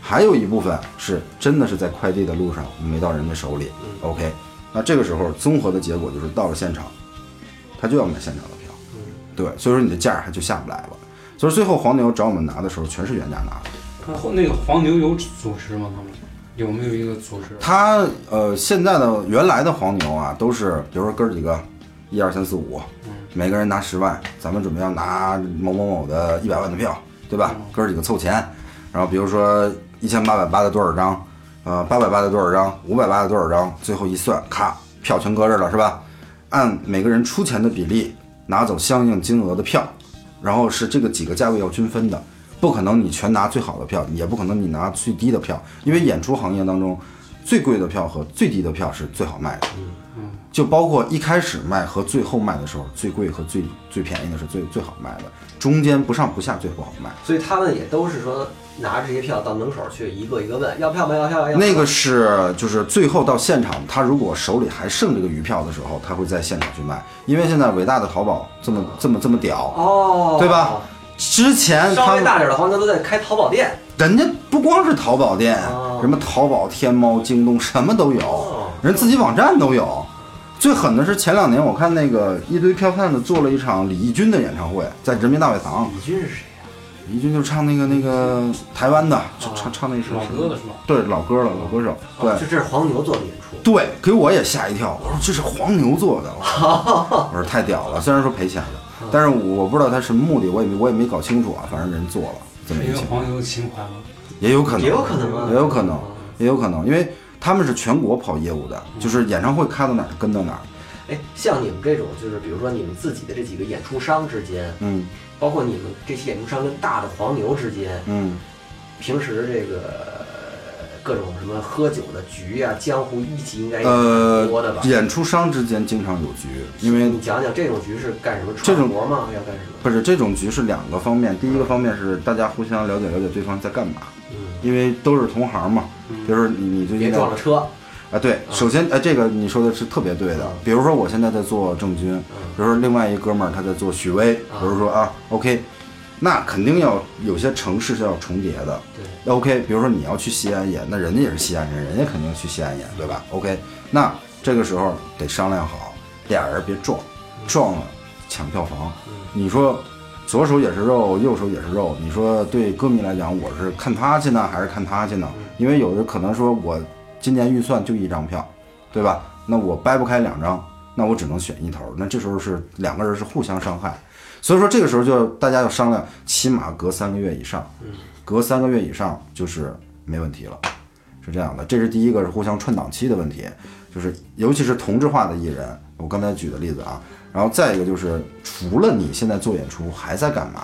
Speaker 3: 还有一部分是真的是在快递的路上没到人家手里。OK，那这个时候综合的结果就是到了现场，他就要买现场的票，对，所以说你的价儿还就下不来了。所以最后黄牛找我们拿的时候，全是原价拿的。
Speaker 2: 后那个黄牛有组织吗？他们有没有一个组织？
Speaker 3: 他呃，现在的原来的黄牛啊，都是比如说哥儿几个，一二三四五，每个人拿十万，咱们准备要拿某某某的一百万的票，对吧？哥儿几个凑钱，然后比如说一千八百八的多少张，呃，八百八的多少张，五百八的多少张，最后一算，咔，票全搁这儿了，是吧？按每个人出钱的比例拿走相应金额的票，然后是这个几个价位要均分的，不可能你全拿最好的票，也不可能你拿最低的票，因为演出行业当中最贵的票和最低的票是最好卖的。就包括一开始卖和最后卖的时候，最贵和最最便宜的是最最好卖的，中间不上不下最不好卖。
Speaker 1: 所以他们也都是说拿着这些票到门口去一个一个问要票吗？要票吗？要票吗
Speaker 3: 那个是就是最后到现场，他如果手里还剩这个余票的时候，他会在现场去卖，因为现在伟大的淘宝这么这么这么屌，
Speaker 1: 哦，
Speaker 3: 对吧？之前
Speaker 1: 稍
Speaker 3: 他们
Speaker 1: 微大点的黄牛都在开淘宝店，
Speaker 3: 人家不光是淘宝店，
Speaker 1: 哦
Speaker 3: 什么淘宝、天猫、京东什么都有，
Speaker 1: 哦
Speaker 3: 人自己网站都有。最狠的是前两年我看那个一堆票贩子做了一场李翊君的演唱会，在人民大会堂。
Speaker 1: 李军是谁呀？
Speaker 3: 李翊君就唱那个那个台湾的，唱唱唱那首
Speaker 2: 老歌的是吧？
Speaker 3: 对老歌了，老歌手。对
Speaker 1: 哦就这是黄牛做的演出，
Speaker 3: 对，给我也吓一跳。我说这是黄牛做的，(laughs) 我说太屌了。虽然说赔钱了，但是我不知道他什么目的，我也没我也没搞清楚啊。反正人做了这么一个
Speaker 2: 黄牛的情怀吗？
Speaker 3: 也有可能，
Speaker 1: 也有可能啊，
Speaker 3: 也有可能，也有可能，因为他们是全国跑业务的，就是演唱会开到哪儿跟到哪儿。
Speaker 1: 哎，像你们这种，就是比如说你们自己的这几个演出商之间，
Speaker 3: 嗯
Speaker 1: 包括你们这些演出商跟大的黄牛之间，
Speaker 3: 嗯，
Speaker 1: 平时这个呃各种什么喝酒的局啊，江湖义气应该也多的吧？，
Speaker 3: 演出商之间经常有局，因为
Speaker 1: 你讲讲这种局是干什么？
Speaker 3: 这种
Speaker 1: 活吗？要干什么？
Speaker 3: 不是这种局是两个方面，第一个方面是大家互相了解了解对方在干嘛，
Speaker 1: 嗯，
Speaker 3: 因为都是同行嘛。比如说你你最
Speaker 1: 别
Speaker 3: 近在
Speaker 1: 撞了车。
Speaker 3: 啊，对，首先哎，这个你说的是特别对的。比如说我现在在做郑钧，比如说另外一哥们儿他在做许巍，比如说啊，OK，那肯定要有些城市是要重叠的。
Speaker 1: 对
Speaker 3: ，OK，比如说你要去西安演，那人家也是西安人，人家肯定去西安演，对吧？OK，那这个时候得商量好，俩人别撞，撞了抢票房。你说左手也是肉，右手也是肉，你说对歌迷来讲，我是看他去呢，还是看他去呢？因为有的可能说我今年预算就一张票，对吧？那我掰不开两张，那我只能选一头。那这时候是两个人是互相伤害，所以说这个时候就大家要商量，起码隔三个月以上，隔三个月以上就是没问题了，是这样的。这是第一个是互相串档期的问题，就是尤其是同质化的艺人，我刚才举的例子啊。然后再一个就是，除了你现在做演出，还在干嘛？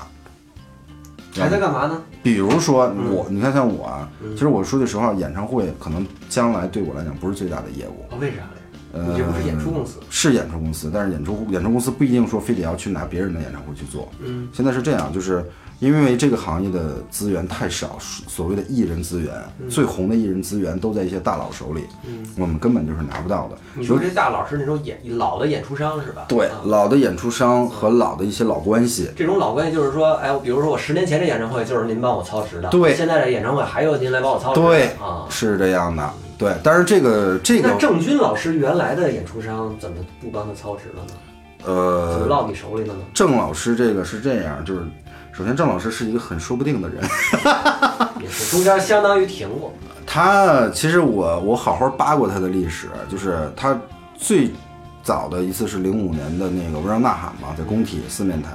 Speaker 1: 还在干嘛呢？
Speaker 3: 比如说我，你看像我啊，其实我说句实话，演唱会可能将来对我来讲不是最大的业务，
Speaker 1: 哦，为啥嘞？呃这不是演出公司？
Speaker 3: 是演出公司，但是演出演出公司不一定说非得要去拿别人的演唱会去做。
Speaker 1: 嗯，
Speaker 3: 现在是这样，就是因为这个行业的资源太少，所谓的艺人资源，最红的艺人资源都在一些大佬手里，我们根本就是拿不到的。
Speaker 1: 你说这大佬是那种演老的演出商是吧？
Speaker 3: 对
Speaker 1: 啊，
Speaker 3: 老的演出商和老的一些老关系，
Speaker 1: 这种老关系就是说，哎，比如说我十年前的演唱会就是您帮我操持的，
Speaker 3: 对
Speaker 1: 现在的演唱会还有您来帮我操持的，
Speaker 3: 对
Speaker 1: 啊。
Speaker 3: 是这样的。对，但是这个这个
Speaker 1: 那郑钧老师原来的演出商怎么不帮他操持了呢？怎么
Speaker 3: 呃，
Speaker 1: 落你手里了呢？
Speaker 3: 郑老师这个是这样，就是首先郑老师是一个很说不定的人。(laughs)
Speaker 1: 也是中间相当于停过，
Speaker 3: 他其实我我好好扒过他的历史，就是他最早的一次是零五年的那个《无人呐喊》嘛，在工体四面台，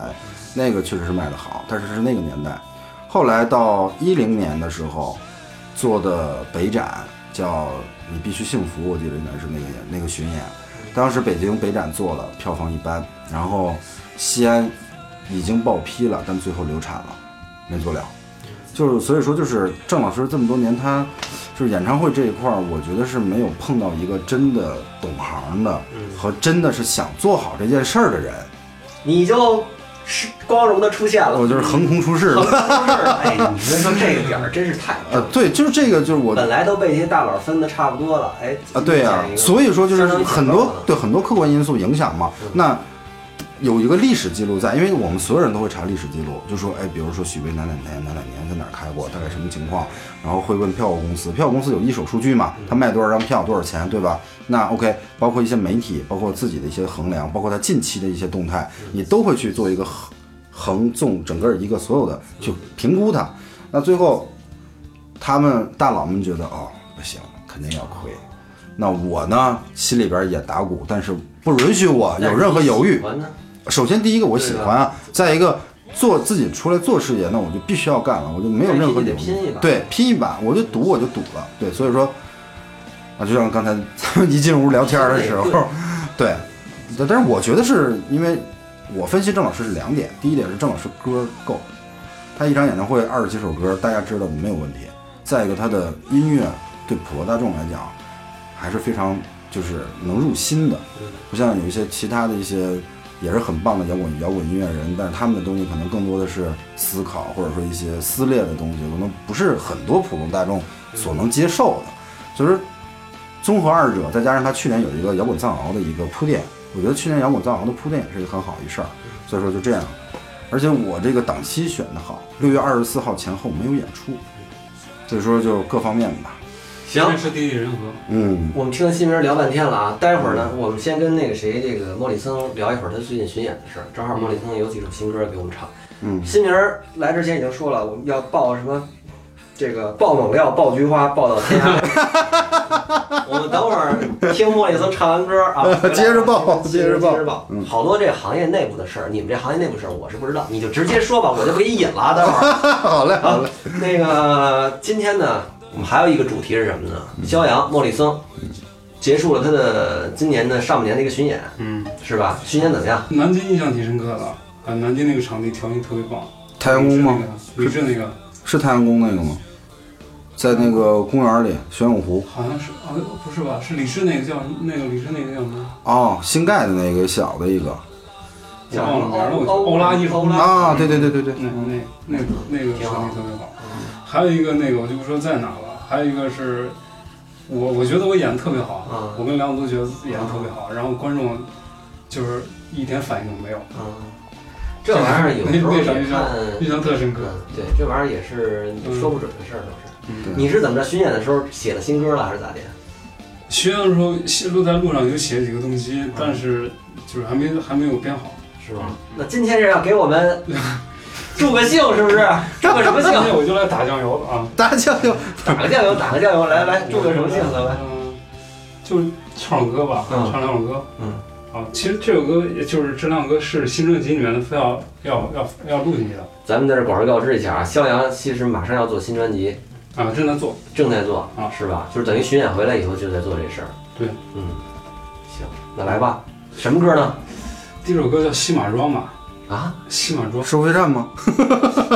Speaker 3: 那个确实是卖的好，但是是那个年代。后来到一零年的时候做的北展叫《你必须幸福》，我记得应该是那个演那个巡演，当时北京北展做了，票房一般，然后西安已经报批了，但最后流产了，没做了。就是所以说，就是郑老师这么多年，他就是演唱会这一块儿，我觉得是没有碰到一个真的懂行的和真的是想做好这件事儿的人。
Speaker 1: 你就是光荣的出现了，
Speaker 3: 我就是横空出世了
Speaker 1: 横
Speaker 3: 的。
Speaker 1: 空出世了。哎，你说说这个点儿真是太
Speaker 3: 呃，对，就是这个，就是我
Speaker 1: 本来都被这些大佬分的差不多了，哎
Speaker 3: 啊，对呀、
Speaker 1: 呀、
Speaker 3: 所以说就是很多对很多客观因素影响嘛。那有一个历史记录在，因为我们所有人都会查历史记录，就说哎，比如说许巍哪哪年哪哪年在哪儿开过，大概什么情况，然后会问票务公司，票务公司有一手数据嘛，他卖多少张票多少钱，对吧？那 OK，包括一些媒体，包括自己的一些衡量，包括他近期的一些动态，你都会去做一个横横纵整个一个所有的去评估它。那最后他们大佬们觉得哦不行，肯定要亏。那我呢，心里边也打鼓，但是不允许我有任何犹豫。首先，第一个我喜欢啊，再一个做自己出来做事业，那我就必须要干了，我就没有任何
Speaker 1: 该
Speaker 3: 犹豫
Speaker 1: 拼得拼一把。
Speaker 3: 对，拼一把，我就赌，我就赌了。对，所以说啊，就像刚才咱们一进屋聊天的时候，对，但但是我觉得是因为我分析郑老师是两点，第一点是郑老师歌够，他一场演唱会二十几首歌，大家知道没有问题。再一个，他的音乐对普罗大众来讲还是非常就是能入心的，不像有一些其他的一些也是很棒的摇滚摇滚音乐人，但是他们的东西可能更多的是思考或者说一些撕裂的东西，可能不是很多普通大众所能接受的。就是综合二者，再加上他去年有一个摇滚藏獒的一个铺垫，我觉得去年摇滚藏獒的铺垫也是一个很好一事儿。所以说就这样，而且我这个档期选的好，六月二十四号前后没有演出，所以说就各方面吧。
Speaker 1: 行
Speaker 2: 今，天是地利人和，
Speaker 3: 嗯，
Speaker 1: 我们听新明聊半天了啊，待会儿呢，我们先跟那个谁，这个莫里森聊一会儿他最近巡演的事儿。正好莫里森有几首新歌给我们唱。
Speaker 3: 嗯
Speaker 1: 新明来之前已经说了，我们要爆什么，这个爆猛料、爆菊花、爆到天涯。(laughs) 我们等会儿听莫里森唱完歌啊，(laughs)
Speaker 3: 接着爆
Speaker 1: 接着
Speaker 3: 接着爆
Speaker 1: 接着爆。好多这行业内部的事儿，你们这行业内部事儿我是不知道，你就直接说吧，我就不给你引了啊。待会儿。(laughs)
Speaker 3: 好嘞，好嘞。
Speaker 1: 那个今天呢，我们还有一个主题是什么呢？肖阳莫里森结束了他的今年的上半年的一个巡演，
Speaker 2: 嗯，
Speaker 1: 是吧？巡演怎么样？
Speaker 2: 南京印象挺深刻的，啊，南京那个场地条件特别棒。
Speaker 3: 太阳宫吗？
Speaker 2: 李志那个，
Speaker 3: 是太阳宫那个吗？在那个公园里，玄武湖。
Speaker 2: 好像是啊，不是吧？是李志那个叫那个李志那个叫什么？
Speaker 3: 哦，新盖的那个小的一个
Speaker 2: 叫忘了名儿了，我记得欧拉艺术
Speaker 1: 欧拉
Speaker 3: 啊，对对对对对，
Speaker 2: 那那那个那个场地特别好。还有一个那个我就不说在哪了，还有一个是我我觉得我演的特别好，
Speaker 1: 嗯
Speaker 2: 我跟梁总都觉得演的特别好，然后观众就是一点反应都没有，
Speaker 1: 嗯，这玩意儿有时候也看，
Speaker 2: 印象特深刻。
Speaker 1: 嗯，对，这玩意儿也是说不准的事儿，都是。
Speaker 2: 嗯，
Speaker 1: 你是怎么着？巡演的时候写了新歌了，还是咋的？
Speaker 2: 巡演的时候写路在路上有写几个东西，
Speaker 1: 嗯
Speaker 2: 但是就是还没还没有编好。
Speaker 1: 是吧？那今天是要给我们 (laughs) 助个兴，是不是？助个什么兴
Speaker 2: 今？(laughs) 天我就来打酱油了啊！
Speaker 3: 打酱油。
Speaker 1: 打个酱油，打个酱油，来来，助个什么兴？来来
Speaker 2: 嗯，就是唱首歌吧，
Speaker 1: 嗯
Speaker 2: 唱两首歌。
Speaker 1: 嗯。
Speaker 2: 好，其实这首歌也就是这两首歌是新专辑里面的，非要要要要录进去的
Speaker 1: 咱们在这广而告知一下啊，肖阳其实马上要做新专辑，
Speaker 2: 啊，正在做。
Speaker 1: 正在做
Speaker 2: 啊
Speaker 1: 是吧？就是等于巡演回来以后就在做这事儿。
Speaker 2: 对，
Speaker 1: 嗯，行，那来吧，什么歌呢？
Speaker 2: 第一首歌叫《西马庄》嘛，
Speaker 1: 啊，
Speaker 2: 西马庄，
Speaker 3: 收费站吗？(laughs)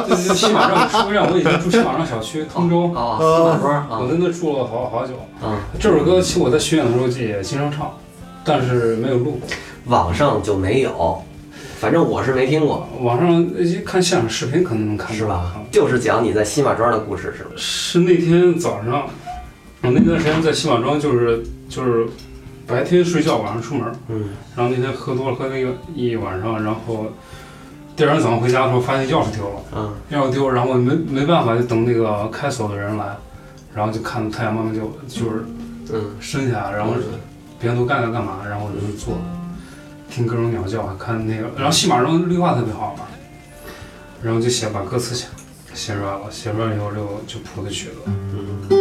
Speaker 2: 就就西马庄，收费站我以前住西马庄小区通州，
Speaker 1: 啊，西马庄啊，
Speaker 2: 我在那住了好好久。
Speaker 1: 嗯，
Speaker 2: 这首歌其实我在巡演的时候也经常唱，但是没有录。
Speaker 1: 网上就没有，反正我是没听过，
Speaker 2: 网上一看现场视频可能能看到，
Speaker 1: 是吧
Speaker 2: 啊？
Speaker 1: 就是讲你在西马庄的故事，是吗？
Speaker 2: 是那天早上，我那段时间在西马庄，就是就是白天睡觉，晚上出门。
Speaker 1: 嗯。
Speaker 2: 然后那天喝多了，喝了一个一晚上，然后第二天早上回家的时候发现钥匙丢了，
Speaker 1: 嗯。
Speaker 2: 钥匙丢，然后没没办法，就等那个开锁的人来，然后就看太阳慢慢就就是
Speaker 1: 嗯，
Speaker 2: 升起来，然后别人都干干干嘛，然后我就坐，听各种鸟叫，看那个，然后戏马庄绿化特别好嘛，然后就写把歌词写写出来了，写出来以后就就谱的曲子。在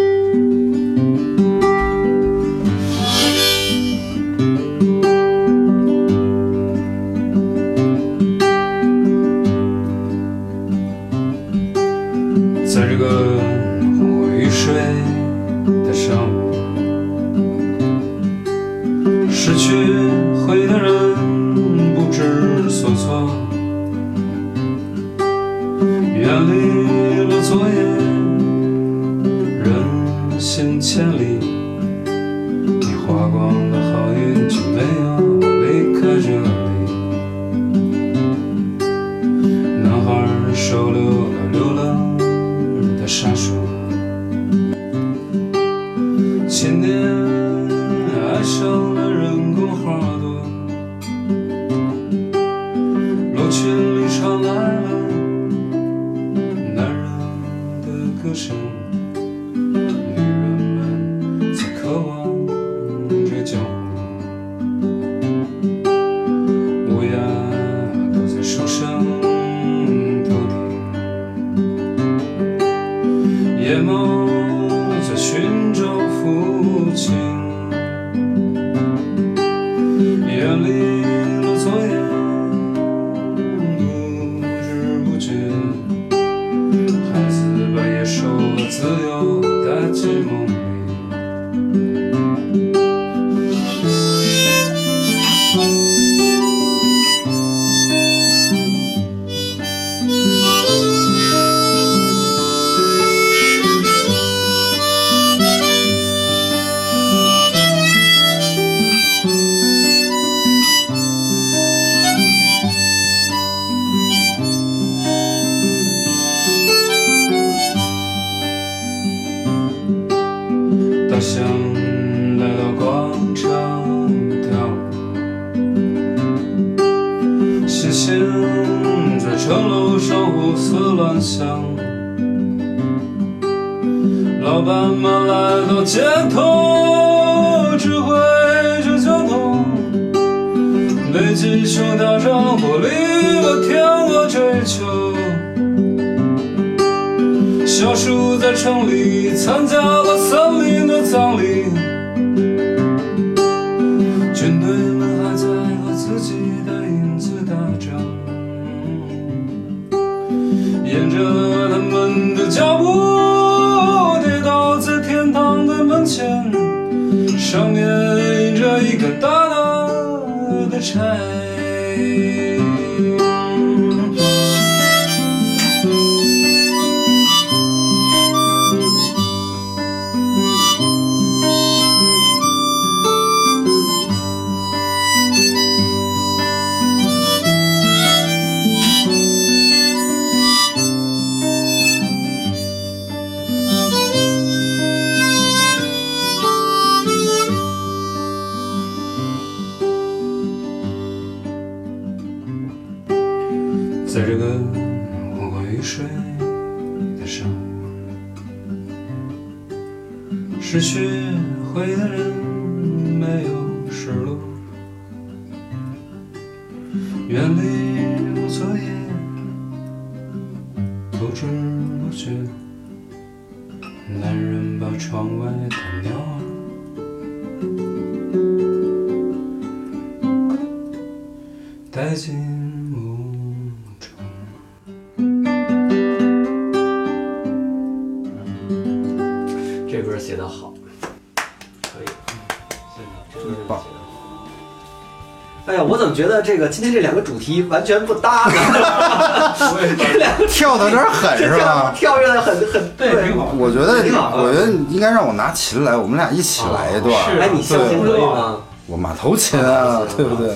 Speaker 2: 舞，星星在城楼上胡思乱想。老板们来到街头，指挥着交通。北极熊大张玻璃了天鹅追求。小树在城里参加了森林的葬礼，脚步跌倒在天堂的门前上面印着一个大大的
Speaker 1: 钗得这个今天这两个主题完全不搭呢？这两个
Speaker 3: 跳的有点狠是吧？
Speaker 1: 跳跃的很很
Speaker 2: 对挺好
Speaker 3: 我觉得，我觉得你应该让我拿琴来，我们俩一起来一段。
Speaker 2: 是
Speaker 1: 哎，你相信可以吗？
Speaker 3: 我马头琴啊，对不对？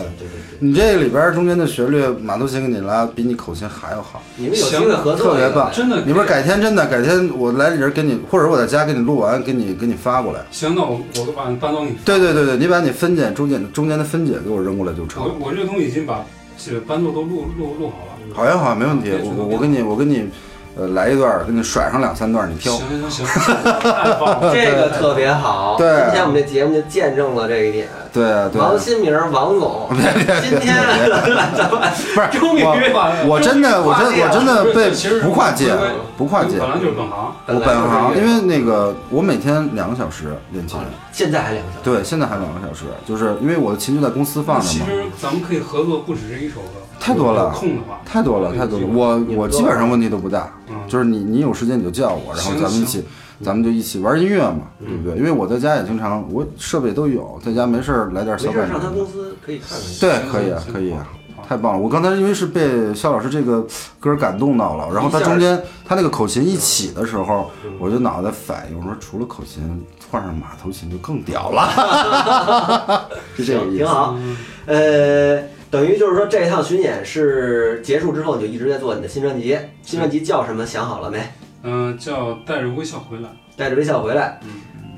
Speaker 3: 你这里边中间的旋律，马头琴给你拉，比你口琴还要好，
Speaker 1: 你们有机会合作
Speaker 3: 特别棒。
Speaker 2: 真的
Speaker 3: 你不是改天真的改天我来这人给你，或者我在家给你录完，给你给你发过来。
Speaker 2: 行，那我我都把伴奏给你。
Speaker 3: 对对对对，你把你分解中间中间的分解给我扔过来就成。
Speaker 2: 我我这个东西已经把这个伴奏都录录录好了。
Speaker 3: 好呀好呀，没问题。我我我给你我给你，呃，来一段，给你甩上两三段，你挑
Speaker 2: 行。行行行，(laughs) 太棒了。
Speaker 1: 这个特别好。
Speaker 3: 对
Speaker 1: 今天我们这节目就见证了这一点。
Speaker 3: 对啊对啊。
Speaker 1: 王新明，王总，(laughs) 今天咱们
Speaker 3: 不是 (laughs)
Speaker 1: 终于
Speaker 3: 我 (laughs) 我真的我真我真的被
Speaker 2: 其实
Speaker 3: 不跨界不跨界。
Speaker 2: 本来就是本行。
Speaker 3: 我本行，因为那个我每天两个小时练琴，
Speaker 1: 现在还两个小时。
Speaker 3: 对，现在还两个小时，就是因为我的琴就在公司放着嘛，
Speaker 2: 其实咱们可以合作不止这一首歌，
Speaker 3: 太多了
Speaker 2: 有空的话，
Speaker 3: 太多了太多了。我我基本上问题都不大，
Speaker 2: 嗯。
Speaker 3: 就是你你有时间你就叫我，然后
Speaker 2: 行
Speaker 3: 咱们一起，咱们就一起玩音乐嘛，对不对？因为我在家也经常，我设备都有，在家没事儿来点小板
Speaker 1: 没事儿上他
Speaker 3: 凳。
Speaker 1: 公司可以看看。
Speaker 3: 对，可以啊，可以啊，太棒了！我刚才因为是被肖老师这个歌感动到了，然后他中间他那个口琴一起的时候，我就脑袋反应，我说除了口琴，换上马头琴就更屌了，(laughs) 是这个，意思。
Speaker 1: 挺好。呃，等于就是说这一趟巡演是结束之后，你就一直在做你的新专辑。新专辑叫什么？想好了没？
Speaker 2: 嗯，叫带着微笑回来。
Speaker 1: 带着微笑回来。
Speaker 2: 嗯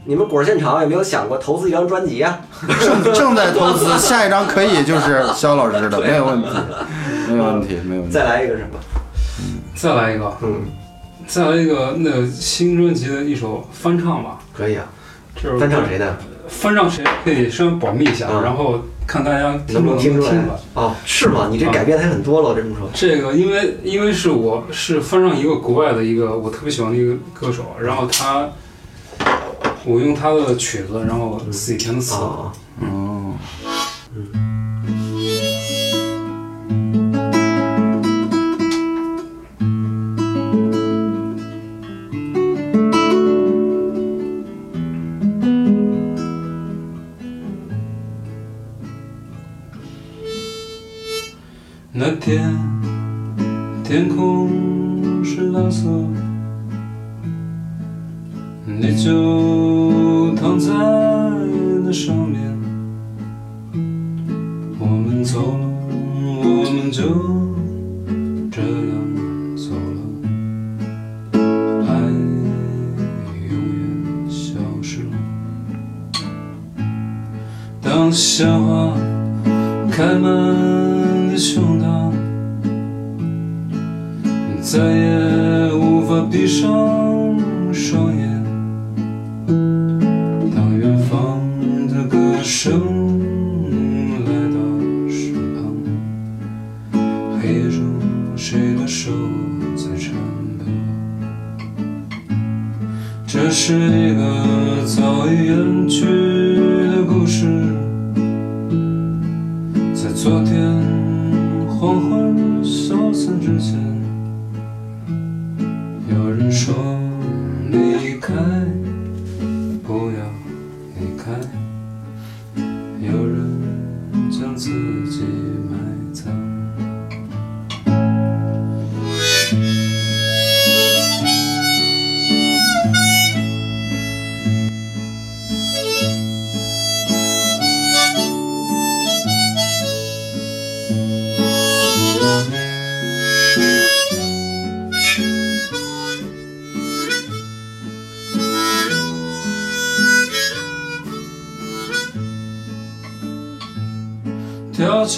Speaker 1: 你们果儿现场有没有想过投资一张专辑啊？
Speaker 3: 正正在投资，(laughs) 下一张可以就是肖老师的，没有问题，没有问题，没有问题。
Speaker 1: 再来一个什么？
Speaker 2: 再来一个，
Speaker 1: 嗯，
Speaker 2: 再来一个那个新专辑的一首翻唱吧，
Speaker 1: 可以啊。
Speaker 2: 就是
Speaker 1: 翻唱谁的？
Speaker 2: 翻唱谁可以稍微保密一下，
Speaker 1: 嗯
Speaker 2: 然后看大家
Speaker 1: 能不能听出来是吗？你这改变还很多了，这么说。
Speaker 2: 这个因为因为是我是翻唱一个国外的一个我特别喜欢的一个歌手，然后他我用他的曲子，然后自己填的词。
Speaker 1: 啊，
Speaker 2: 天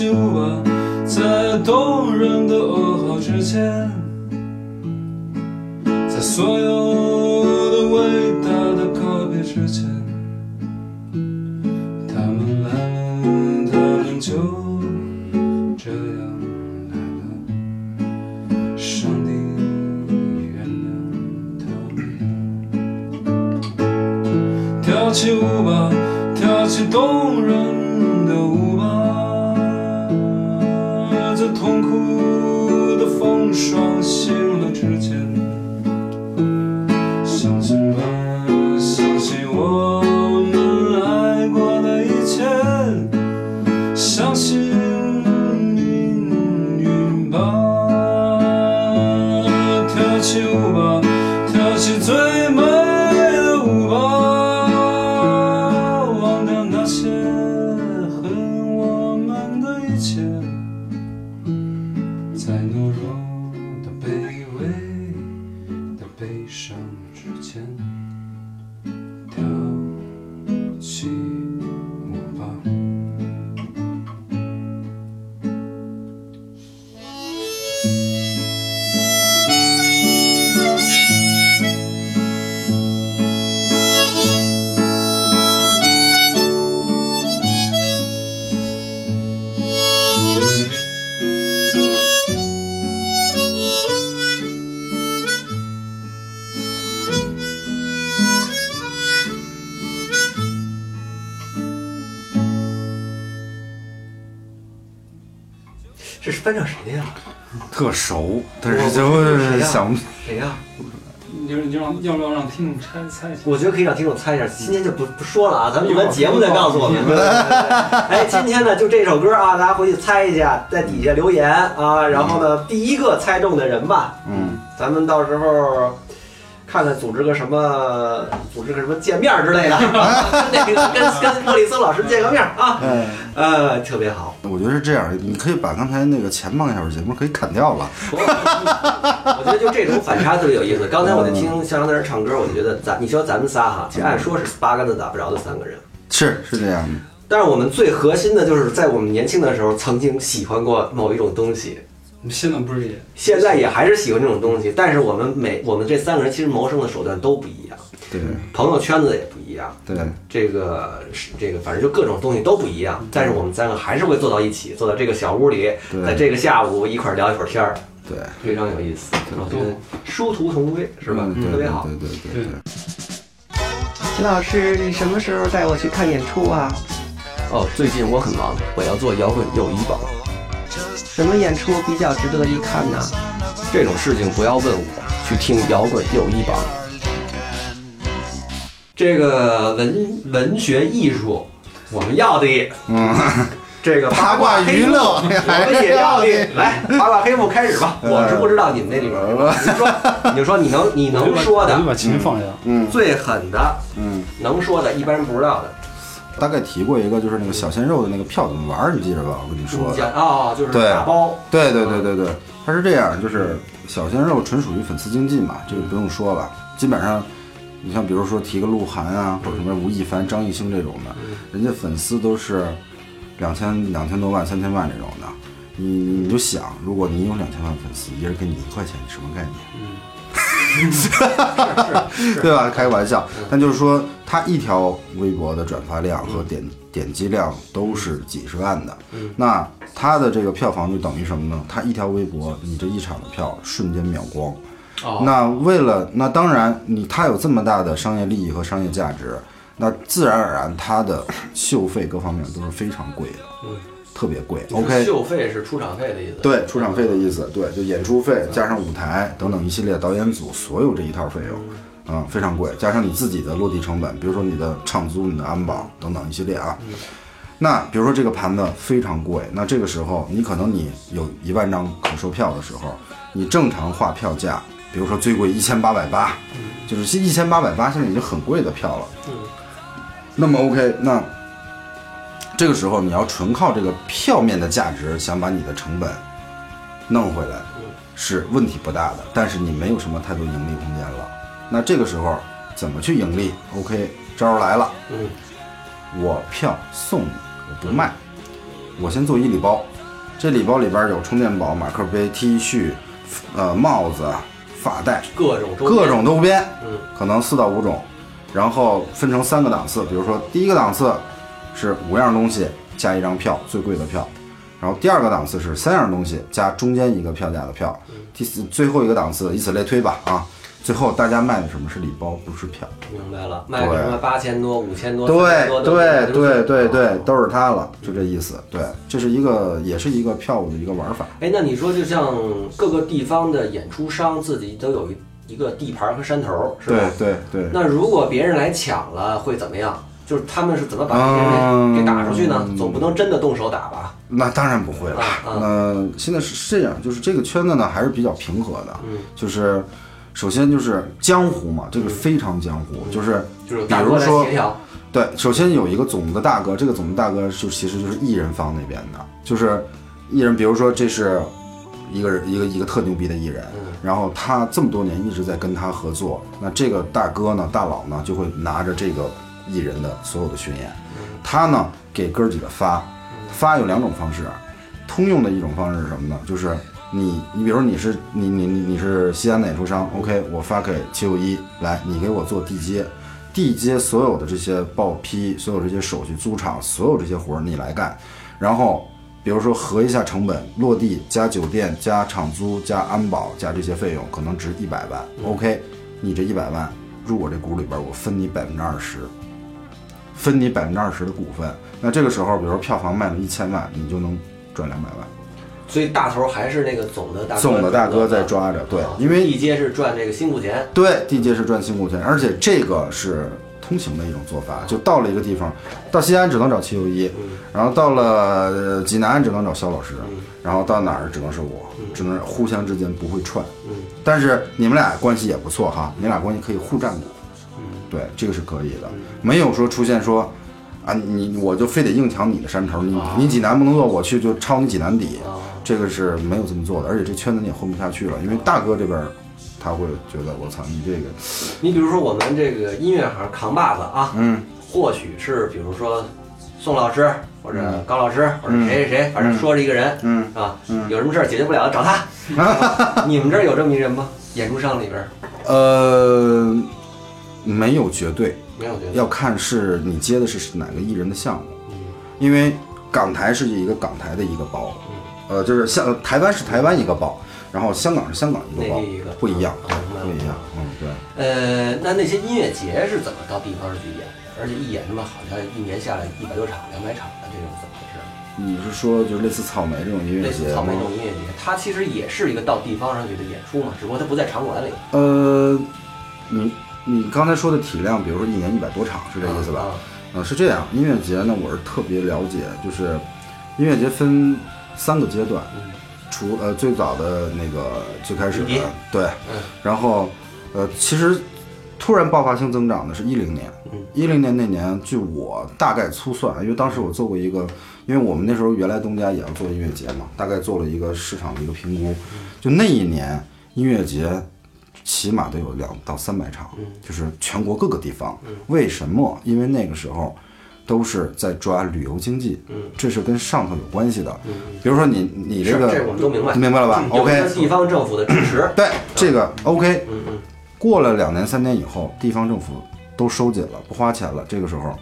Speaker 2: 起舞吧，在动人的噩耗之前，在所有这
Speaker 1: 是班长谁的呀？
Speaker 3: 特熟，但是就
Speaker 1: 我谁呀
Speaker 3: 想不
Speaker 1: 谁呀？
Speaker 2: 你就你就让要不要让听众猜猜一下？
Speaker 1: 我觉得可以让听众猜一下，今天就不不说了啊，咱们录完节目再告诉我们。对对对对 (laughs) 哎，今天呢就这首歌啊，大家回去猜一下，在底下留言啊，然后呢第一个猜中的人吧，
Speaker 3: 嗯，
Speaker 1: 咱们到时候看看组织个什么，组织个什么见面之类的，(laughs) 那个跟跟莫里森老师见个面啊，
Speaker 3: 嗯，
Speaker 1: 呃，特别好。
Speaker 3: 我觉得是这样，你可以把刚才那个前半个小时节目可以砍掉了。
Speaker 1: 我觉得就这种反差特别有意思。刚才我在听向阳在那儿唱歌，我就觉得咱你说咱们仨哈，其实按说是八竿子打不着的三个人。
Speaker 3: 是是这样的，
Speaker 1: 但是我们最核心的就是在我们年轻的时候曾经喜欢过某一种东西，
Speaker 2: 现在不是也
Speaker 1: 现在也还是喜欢这种东西。但是我们每我们这三个人其实谋生的手段都不一样，
Speaker 3: 对
Speaker 1: 朋友圈子也不一样，
Speaker 3: 对，
Speaker 1: 这个是这个反正就各种东西都不一样。但是我们三个还是会坐到一起，坐到这个小屋里，在这个下午一块儿聊一会儿天儿，
Speaker 3: 对，
Speaker 1: 非常有意思。我觉得殊途同归是吧？
Speaker 3: 嗯
Speaker 1: 特别好。
Speaker 3: 对对对对对。
Speaker 1: 秦老师，你什么时候带我去看演出啊？哦，最近我很忙，我要做摇滚友谊榜。什么演出比较值得一看呢？这种事情不要问我，去听摇滚友谊榜。这个文文学艺术，我们要的。
Speaker 3: 嗯，
Speaker 1: 这个
Speaker 3: 八卦娱乐
Speaker 1: 我们也要的。来，八卦黑幕开始吧。
Speaker 3: 嗯
Speaker 1: 我是不知道你们那里边儿，你说，(laughs) 你就说你能你能说的
Speaker 2: 你把琴放下。
Speaker 3: 嗯
Speaker 1: 最狠的，
Speaker 3: 嗯，
Speaker 1: 能说的，一般人不知道的。
Speaker 3: 大概提过一个，就是那个小鲜肉的那个票怎么玩儿，你记着吧？我跟你说
Speaker 1: 中间
Speaker 3: 的。
Speaker 1: 哦，就是
Speaker 3: 对
Speaker 1: 打包，
Speaker 3: 对对对对对，它是这样，就是小鲜肉纯属于粉丝经济嘛，这个不用说了。基本上，你像比如说提个鹿晗啊，或者什么吴亦凡、张艺兴这种的，人家粉丝都是两千两千多万、三千万这种的。你你就想，如果你有两千万粉丝，一人给你一块钱，你什么概念？(laughs) 对吧？开个玩笑，但就是说，他一条微博的转发量和点点击量都是几十万的，那他的这个票房就等于什么呢？他一条微博，你这一场的票瞬间秒光。
Speaker 1: 哦
Speaker 3: 那为了那当然你他有这么大的商业利益和商业价值，那自然而然他的秀费各方面都是非常贵的，
Speaker 1: 嗯
Speaker 3: 特别贵。OK，
Speaker 1: 秀费是出场费的意思。
Speaker 3: 对，出场费的意思，对，就演出费加上舞台等等一系列导演组所有这一套费用，嗯，非常贵，加上你自己的落地成本，比如说你的场租、你的安保等等一系列啊。那比如说这个盘子非常贵，那这个时候你可能你有一万张可售票的时候，你正常划票价，比如说最贵一千八百八，就是一千八百八现在已经很贵的票了。
Speaker 1: 嗯
Speaker 3: 那么 OK，那这个时候你要纯靠这个票面的价值想把你的成本弄回来，是问题不大的，但是你没有什么太多盈利空间了。那这个时候怎么去盈利？OK，招儿来了。
Speaker 1: 嗯
Speaker 3: 我票送你，我不卖，我先做一礼包，这礼包里边有充电宝、马克杯、T 恤、呃帽子、发带，
Speaker 1: 各种周边
Speaker 3: 各种周边，
Speaker 1: 嗯
Speaker 3: 可能四到五种，然后分成三个档次，比如说第一个档次是五样东西加一张票，最贵的票，然后第二个档次是三样东西加中间一个票价的票，第四最后一个档次以此类推吧啊，最后大家卖的什么是礼包，不是票。
Speaker 1: 明白了，卖个什么八千多、五千多、
Speaker 3: 对
Speaker 1: 4000多都
Speaker 3: 对
Speaker 1: 都
Speaker 3: 对对
Speaker 1: 啊
Speaker 3: 对，都是它了，就这意思。对，这是一个，也是一个票务的一个玩法。
Speaker 1: 哎，那你说，就像各个地方的演出商自己都有一一个地盘和山头，是吧
Speaker 3: 对？对对，
Speaker 1: 那如果别人来抢了，会怎么样？就是他们是怎么把这些人
Speaker 3: 嗯
Speaker 1: 给打出去呢？总不能真的动手打吧？
Speaker 3: 那当然不会了。
Speaker 1: 啊啊
Speaker 3: 那现在是是这样，就是这个圈子呢还是比较平和的。
Speaker 1: 嗯，
Speaker 3: 就是首先就是江湖嘛，这个非常江湖，就是
Speaker 1: 就是
Speaker 3: 比如说
Speaker 1: 协调，
Speaker 3: 对，首先有一个总的大哥，这个总的大哥就其实就是艺人方那边的，就是艺人，比如说这是一个人一个一个特牛逼的艺人，然后他这么多年一直在跟他合作，那这个大哥呢，大佬呢就会拿着这个艺人的所有的巡演，他呢给哥儿几个发，发有两种方式，通用的一种方式是什么呢？就是你你比如你是你你你是西安的演出商，OK，我发给七六一来，你给我做地接。地接所有的这些报批，所有这些手续、租场，所有这些活儿你来干，然后比如说核一下成本，落地加酒店加场租加安保加这些费用，可能值一百万。OK，你这一百万入我这股里边，我分你百分之二十，分你百分之二十的股份。那这个时候，比如说票房卖了一千万，你就能赚两百万。
Speaker 1: 所以大头还是那个总的大哥，
Speaker 3: 总的大哥在抓着，对，因为
Speaker 1: 地接是赚这个辛苦钱，
Speaker 3: 对，地接是赚辛苦钱，而且这个是通行的一种做法。就到了一个地方，到西安只能找七六一，然后到了呃济南只能找肖老师，然后到哪儿只能是我，只能互相之间不会串。但是你们俩关系也不错哈，你俩关系可以互占股。对，这个是可以的，没有说出现说。啊，你我就非得硬抢你的山头，你你济南不能做，我去就抄你济南底，这个是没有这么做的，而且这圈子你也混不下去了，因为大哥这边儿他会觉得我操你这个
Speaker 1: 你比如说我们这个音乐行扛把子啊，
Speaker 3: 嗯，
Speaker 1: 或许是比如说宋老师或者高老师或者谁谁谁，反正说着一个人，
Speaker 3: 嗯。
Speaker 1: 啊，有什么事儿解决不了找他。(laughs) 你们这儿有这么一人吗？演出商里边儿。
Speaker 3: 呃，没有绝对，
Speaker 1: 没有绝对
Speaker 3: 要看是你接的是哪个艺人的项目，因为港台是一个港台的一个包，呃，就是像台湾是台湾一个包，然后香港是香港一个包不一样，不一样，嗯，对。
Speaker 1: 呃，那那些音乐节是怎么到地方去演的？而且一演他妈好像一年下来一百多场、两百场的这种怎么回事？
Speaker 3: 你是说就是类似草莓这种音乐节？
Speaker 1: 类似草莓这种音乐节，它其实也是一个到地方上去的演出嘛，只不过它不在场馆里，
Speaker 3: 呃，你你刚才说的体量，比如说一年一百多场，是这意思吧？
Speaker 1: 嗯
Speaker 3: 呃，是这样，音乐节呢，我是特别了解，就是音乐节分三个阶段，除呃最早的那个最开始的对，
Speaker 1: 嗯。
Speaker 3: 然后呃其实突然爆发性增长的是一零年，
Speaker 1: 嗯。
Speaker 3: 一零年那年，据我大概粗算，因为当时我做过一个，因为我们那时候原来东家也要做音乐节嘛，大概做了一个市场的一个评估，就那一年音乐节起码得有两到三百场，就是全国各个地方。为什么？因为那个时候都是在抓旅游经济，这是跟上头有关系的。比如说你你这个
Speaker 1: 我们都明白，
Speaker 3: 明白了吧？OK，
Speaker 1: 地方政府的支持，(coughs)
Speaker 3: 对这个 OK，过了两年三年以后，地方政府都收紧了，不花钱了，这个时候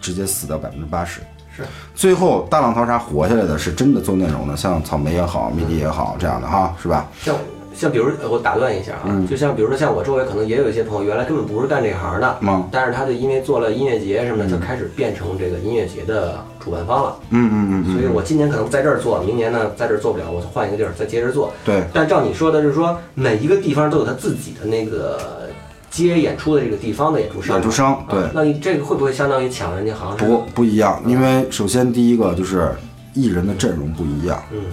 Speaker 3: 直接死掉百分之八十。
Speaker 1: 是，
Speaker 3: 最后大浪淘沙活下来的是真的做内容的，像草莓也好，迷笛也好这样的哈，是吧？
Speaker 1: 像像比如呃我打断一下啊，
Speaker 3: 嗯
Speaker 1: 就像比如说像我周围可能也有一些朋友原来根本不是干这行的，
Speaker 3: 嗯
Speaker 1: 但是他就因为做了音乐节什么的，就开始变成这个音乐节的主办方了。
Speaker 3: 嗯嗯嗯
Speaker 1: 所以我今年可能在这儿做，明年呢在这儿做不了，我换一个地儿再接着做。
Speaker 3: 对，
Speaker 1: 但照你说的是说，每一个地方都有他自己的那个接演出的这个地方的演出商。
Speaker 3: 演出商
Speaker 1: 啊
Speaker 3: 对
Speaker 1: 那你这个会不会相当于抢人家行？
Speaker 3: 不不一样，因为首先第一个就是艺人的阵容不一样，
Speaker 1: 嗯，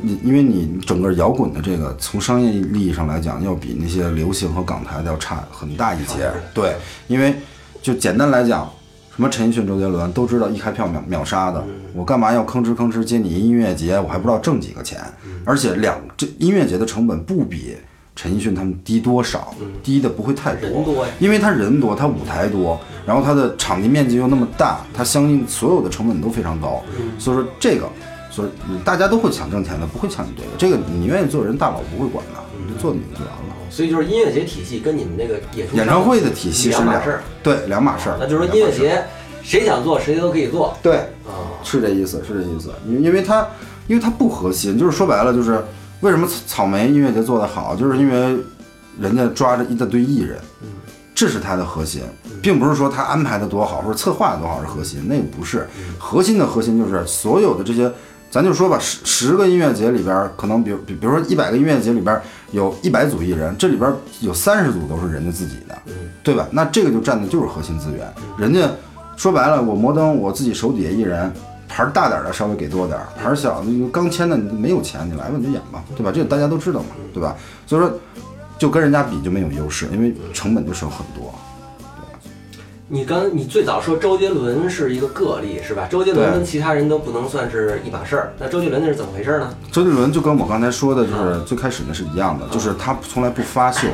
Speaker 3: 你因为你整个摇滚的这个从商业利益上来讲，要比那些流行和港台的要差很大一截。对，因为就简单来讲，什么陈奕迅、周杰伦都知道一开票秒秒杀的，我干嘛要吭哧吭哧接你音乐节？我还不知道挣几个钱，而且两这音乐节的成本不比陈奕迅他们低多少，低的不会太
Speaker 1: 人多
Speaker 3: 因为他人多，他舞台多，然后他的场地面积又那么大，他相应所有的成本都非常高，所以说这个，所以你大家都会抢挣钱的，不会抢你这个，这个你愿意做人，大佬不会管的，你就做你就完了。
Speaker 1: 所以就是音乐节体系跟你们那个演出
Speaker 3: 演唱会的体系是两
Speaker 1: 两码事儿。
Speaker 3: 对，两码事儿。
Speaker 1: 那就是说音乐节谁想做谁都可以做
Speaker 3: 对，
Speaker 1: 啊。
Speaker 3: 是这意思，是这意思。因因为它，因为它不核心，就是说白了，就是为什么草莓音乐节做得好，就是因为人家抓着一大堆艺人，这是它的核心，并不是说他安排的多好或者策划的多好是核心，那个不是。核心的核心就是所有的这些，咱就说吧，十十个音乐节里边，可能比如比比如说一百个音乐节里边有一百组艺人，这里边有三十组都是人家自己的，对吧？那这个就占的就是核心资源，人家。说白了，我摩登我自己手底下艺人，牌儿大点儿的稍微给多点儿，牌儿小的就刚签的你没有钱，你来吧你就演吧，对吧？这个大家都知道嘛，对吧？所以说，就跟人家比就没有优势，因为成本就省很多。
Speaker 1: 你刚你最早说周杰伦是一个个例是吧？周杰伦跟其他人都不能算是一把事儿。那周杰伦那是怎么回事呢？
Speaker 3: 周杰伦就跟我刚才说的，就是最开始那是一样的，就是他从来不发秀，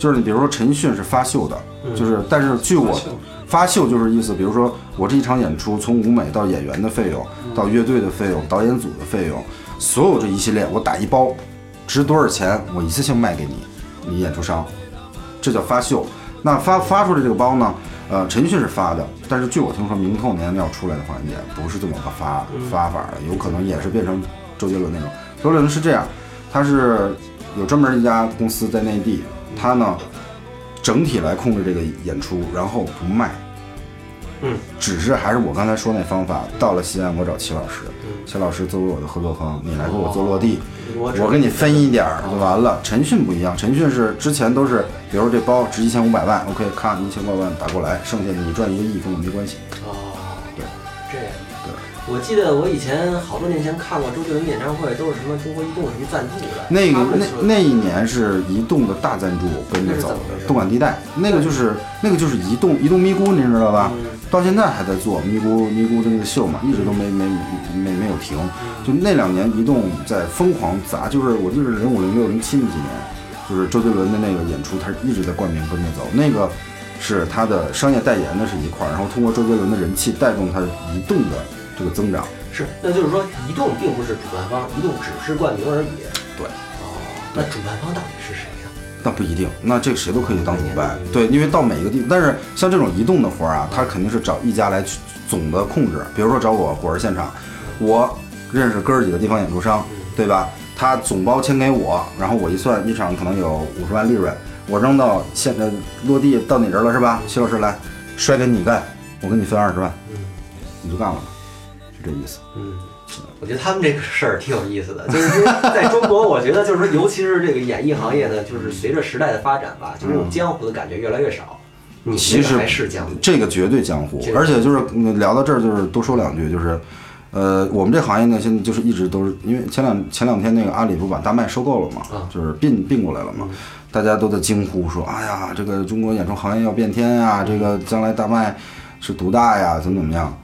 Speaker 3: 就是你比如说陈奕迅是发秀的，就是但是据我发秀就是意思，比如说我这一场演出，从舞美到演员的费用，到乐队的费用，导演组的费用，所有这一系列我打一包，值多少钱，我一次性卖给你，你演出商，这叫发秀。那发发出来这个包呢，呃，陈奕迅是发的，但是据我听说，明后年要出来的话，也不是这么个发发法了，有可能也是变成周杰伦那种。周杰伦是这样，他是有专门一家公司在内地，他呢整体来控制这个演出，然后不卖。
Speaker 1: 嗯，
Speaker 3: 只是还是我刚才说那方法，到了西安我找齐老师，齐老师作为我的合作方，你来给我做落地，
Speaker 1: 我
Speaker 3: 我给你分一点儿就完了。陈迅不一样，陈迅是之前都是，比如说这包值一千五百万，OK，咔，一千多万打过来，剩下你赚一个亿跟我没关系。
Speaker 1: 哦，
Speaker 3: 对，
Speaker 1: 这样。对我记得我以前好多年前看过周杰伦演唱会，都是什么中国移动什么赞助的。
Speaker 3: 那个那那一年是移动的大赞助跟着走的，动感地带，那个就是那个就是移动移动咪咕，你知道吧？到现在还在做咪咕咪咕的那个秀嘛，一直都没没没没有停。就那两年移动在疯狂砸，就是我记得零五零六零七那几年，就是周杰伦的那个演出，他一直在冠名跟着走，那个是他的商业代言的是一块儿，然后通过周杰伦的人气带动他移动的这个增长。
Speaker 1: 是，那就是说移动并不是主办方，移动只是冠名而已。
Speaker 3: 对。
Speaker 1: 哦，那主办方到底是谁呀？
Speaker 3: 那不一定，那这个谁都可以当主办
Speaker 1: 嗯，
Speaker 3: 对，因为到每一个地，但是像这种移动的活儿啊，他肯定是找一家来去总的控制，比如说找我火儿现场，我认识哥儿几个地方演出商，对吧？他总包签给我，然后我一算，一场可能有五十万利润，我扔到现在落地到你这儿了是吧？徐老师来，摔给你干，我给你分二十万，你就干了，是这意思。
Speaker 1: 嗯，我觉得他们这个事儿挺有意思的，就是说在中国，我觉得就是说，尤其是这个演艺行业呢，就是随着时代的发展吧，就这种江湖的感觉越来越少。你
Speaker 3: 其实
Speaker 1: 那个还是江湖，
Speaker 3: 这个绝对江湖
Speaker 1: 这，个
Speaker 3: 而且就是嗯聊到这儿，就是多说两句，就是，呃，我们这行业呢，现在就是一直都是因为前两前两天那个阿里不把大麦收购了嘛，
Speaker 1: 啊
Speaker 3: 就是并并过来了嘛，大家都在惊呼说，哎呀，这个中国演出行业要变天呀，这个将来大麦是独大呀，怎么怎么样。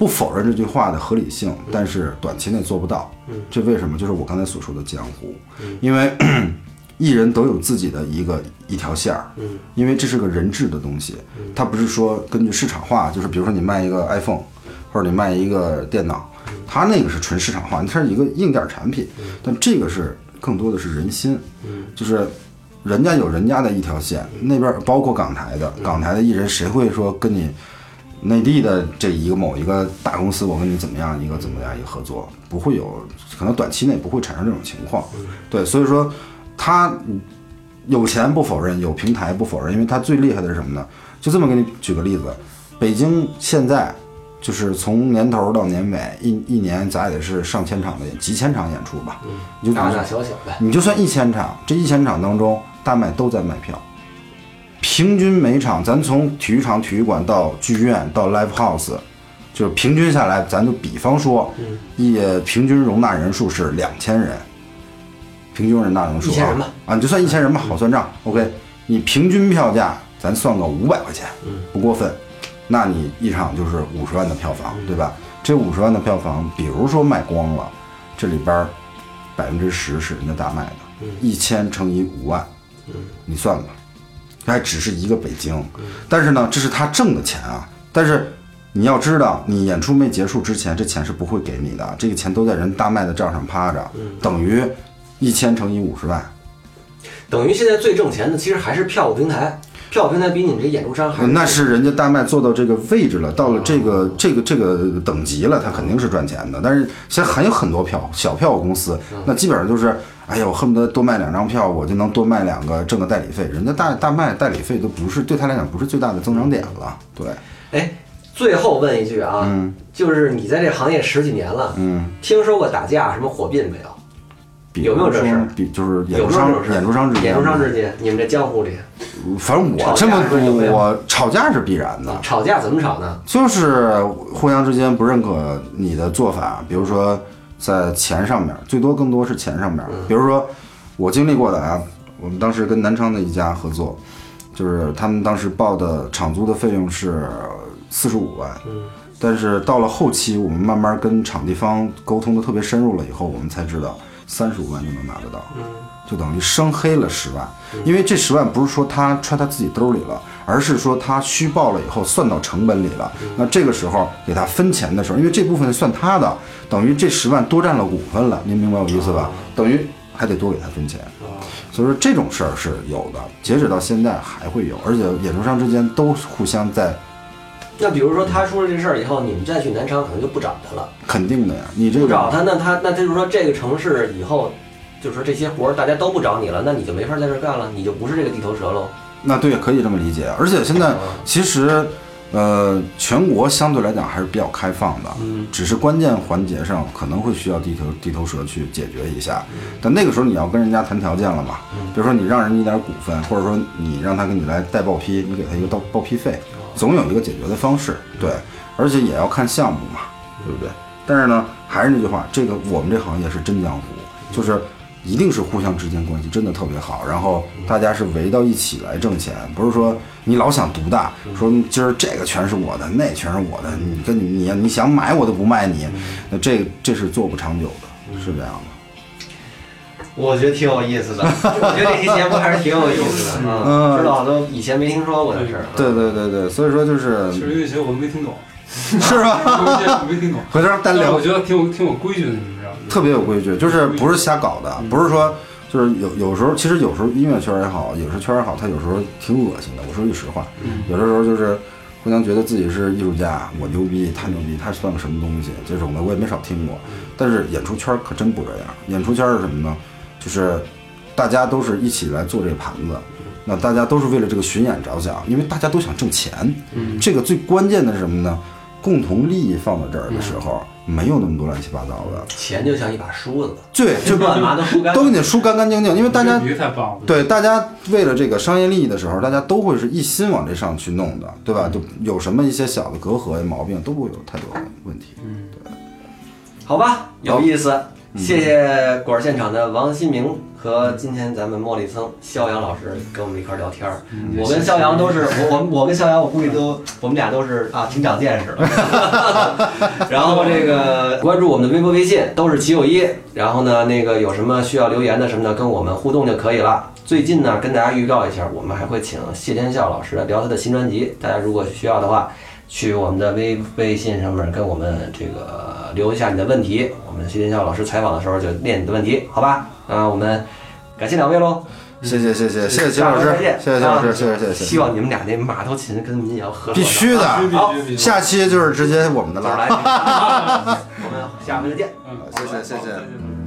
Speaker 3: 不否认这句话的合理性，但是短期内做不到。这为什么？就是我刚才所说的江湖，因为 (clears throat) 艺人都有自己的一个一条线儿，因为这是个人质的东西，它不是说根据市场化，就是比如说你卖一个 iPhone，或者你卖一个电脑，它那个是纯市场化，它是一个硬件产品，但这个是更多的是人心，就是人家有人家的一条线，那边包括港台的，港台的艺人谁会说跟你内地的这一个某一个大公司，我跟你怎么样一个怎么样一个合作，不会有，可能短期内不会产生这种情况。对，所以说他有钱不否认，有平台不否认，因为他最厉害的是什么呢？就这么给你举个例子，北京现在就是从年头到年尾，一一年咱也得是上千场的几千场演出吧，你就
Speaker 1: 大大小小的。
Speaker 3: 你就算一千场，这一千场当中，大麦都在卖票，平均每场，咱从体育场、体育馆到剧院到 live house，就是平均下来，咱就比方说，也平均容纳人数是两千人，平均容纳人数
Speaker 1: 1000人吧。
Speaker 3: 啊，你就算一千人吧，好算账。OK，你平均票价咱算个五百块钱，不过分。那你一场就是五十万的票房，对吧？这五十万的票房，比如说卖光了，这里边百分之十是人家大卖的，一千乘以五万，你算吧，还只是一个北京，但是呢，这是他挣的钱啊。但是你要知道，你演出没结束之前，这钱是不会给你的，这个钱都在人大麦的账上趴着，等于一千乘以五十万。
Speaker 1: 等于现在最挣钱的其实还是票务平台，票务平台比你们这演出商还
Speaker 3: 那是人家大麦做到这个位置了，到了这个这个这个等级了，他肯定是赚钱的。但是现在还有很多票小票公司，那基本上就是，哎呀，我恨不得多卖两张票，我就能多卖两个，挣个代理费。人家大大卖代理费都不是对他来讲不是最大的增长点了。对，
Speaker 1: 哎，最后问一句啊，
Speaker 3: 嗯
Speaker 1: 就是你在这行业十几年了，
Speaker 3: 嗯，
Speaker 1: 听说过打架什么火并没有？有没有这事儿
Speaker 3: 比就是演出商演出商之间
Speaker 1: 演出商之间，你们这江湖里
Speaker 3: 反正我这么
Speaker 1: 说有没有
Speaker 3: 我吵架是必然的，
Speaker 1: 吵架怎么吵呢？
Speaker 3: 就是互相之间不认可你的做法，比如说在钱上面，最多更多是钱上面。比如说我经历过的啊，我们当时跟南昌的一家合作，就是他们当时报的场租的费用是四十五万，但是到了后期，我们慢慢跟场地方沟通的特别深入了以后，我们才知道三十五万就能拿得到，就等于生黑了十万。因为这十万不是说他揣他自己兜里了，而是说他虚报了以后算到成本里了。那这个时候给他分钱的时候，因为这部分算他的，等于这十万多占了股份了，您明白我意思吧？等于还得多给他分钱。所以说这种事儿是有的，截止到现在还会有，而且演出商之间都互相在
Speaker 1: 那比如说他出了这事儿以后，你们再去南昌可能就不找他了，
Speaker 3: 肯定的呀。你这个
Speaker 1: 不找他，那他那他就是说这个城市以后，就是说这些活儿大家都不找你了，那你就没法在这儿干了，你就不是这个地头蛇喽。
Speaker 3: 那对，可以这么理解。而且现在其实，呃，全国相对来讲还是比较开放的，
Speaker 1: 嗯
Speaker 3: 只是关键环节上可能会需要地头地头蛇去解决一下。但那个时候你要跟人家谈条件了嘛，比如说你让人家一点股份，或者说你让他给你来代报批，你给他一个报报批费，总有一个解决的方式。对，而且也要看项目嘛，对不对？但是呢，还是那句话，这个我们这行业是真江湖，就是一定是互相之间关系真的特别好，然后大家是围到一起来挣钱，不是说你老想独大，说今儿这个全是我的，那全是我的，你跟你你你想买我都不卖你，那这这是做不长久的，是这样的。
Speaker 1: 我觉得挺有意思的，(laughs) 我觉得这期节目还是挺有意思的啊，
Speaker 3: 嗯
Speaker 1: 知道好多以前没听说过的事儿。
Speaker 3: 对对对对，所以说就是
Speaker 2: 其实有些我都没听懂，
Speaker 3: 是吧？
Speaker 2: 有一些我没听懂，(laughs)
Speaker 3: 回头单聊。
Speaker 2: 我，觉得挺有挺有规矩的？
Speaker 3: 特别有规矩，就是不是瞎搞的，不是说就是有有时候，其实有时候音乐圈也好，影视圈也好，他有时候挺恶心的。我说句实话，有的时候就是互相觉得自己是艺术家，我牛逼，他牛逼，他算个什么东西？这种的我也没少听过。但是演出圈可真不这样，演出圈是什么呢？就是大家都是一起来做这个盘子。那大家都是为了这个巡演着想，因为大家都想挣钱。这个最关键的是什么呢？共同利益放到这儿的时候，没有那么多乱七八糟的。
Speaker 1: 钱就像一把梳子，
Speaker 3: 对，(laughs) 就
Speaker 1: 乱麻都梳干
Speaker 3: 都给你梳干干净净，因为大家对大家为了这个商业利益的时候，大家都会是一心往这上去弄的，对吧？就有什么一些小的隔阂毛病都不会有太多问题。
Speaker 1: 嗯，对好吧，有意思。谢谢果儿现场的王新明和今天咱们茉莉僧肖阳老师跟我们一块儿聊天儿。我跟肖阳都是我我我跟肖阳，我估计都我们俩都是啊挺长见识的。(laughs) 然后这个关注我们的微博、微信都是齐友一。然后呢，那个有什么需要留言的什么的，跟我们互动就可以了。最近呢，跟大家预告一下，我们还会请谢天笑老师聊他的新专辑。大家如果需要的话，去我们的微微信上面跟我们这个留一下你的问题，我们谢天笑老师采访的时候就念你的问题，好吧？啊，我们感谢两位喽，
Speaker 3: 谢谢谢谢谢谢秦老师
Speaker 1: 再见，
Speaker 3: 谢谢秦老师，
Speaker 1: 啊
Speaker 3: 谢谢谢谢谢谢，
Speaker 1: 希望你们俩那马头琴跟民谣合
Speaker 3: 必须的，
Speaker 2: 必须
Speaker 1: 好
Speaker 2: 必须。
Speaker 3: 下期就是直接我们的
Speaker 1: 走
Speaker 3: 了。(laughs)
Speaker 1: 来，我们下回再见。
Speaker 2: 嗯，
Speaker 3: 谢谢谢谢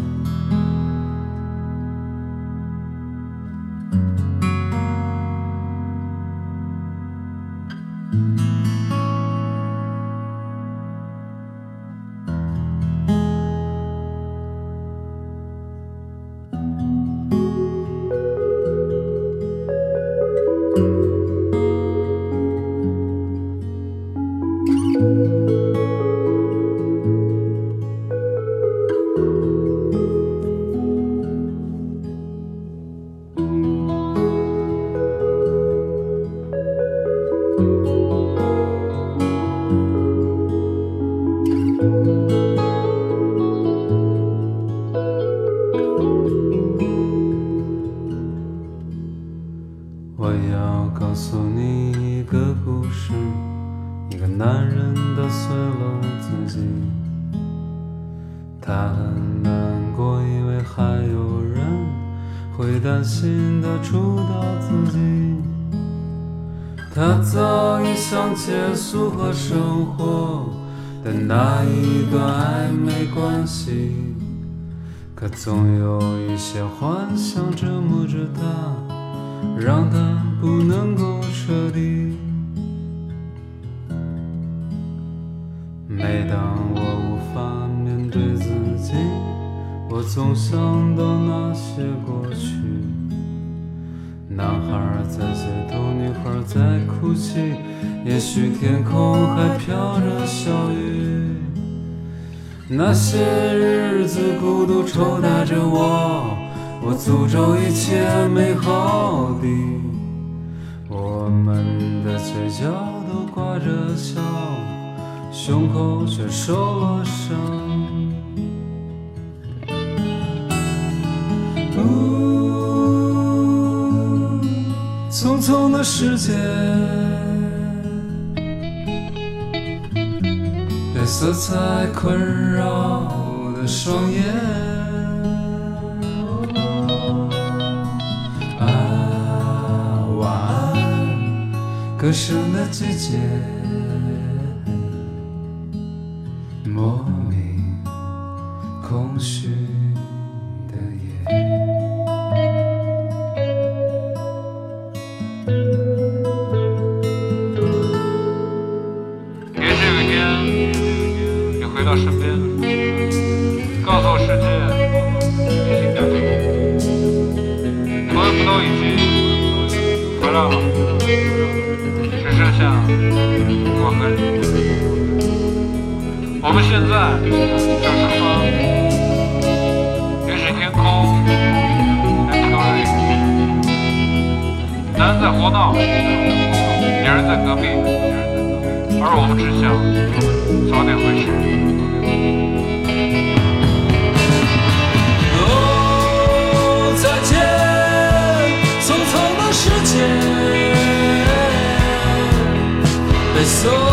Speaker 2: 我要告诉你一个故事，一个男人打碎了自己。他很难过，因为还有人会担心他触掉自己。他早已想结束和生活的那一段暧昧关系，可总有一些幻想折磨着他。让它不能够彻底。每当我无法面对自己，我总想到那些过去。男孩在街头，女孩在哭泣，也许天空还飘着小雨。那些日子孤独抽打着我，我诅咒一切美好的。我们的嘴角都挂着笑。胸口却受了伤。呜，匆匆的时间，被色彩困扰的双眼。歌声的季节。莫名空虚的夜。
Speaker 5: 也许有一天，你回到身边，告诉我世界已经改变，朋友们都已经回来了，像我和你。我们现在就是风，也许天空在飘雨，男人在胡闹，女人在隔壁，而我们只想早点回去。
Speaker 2: 被色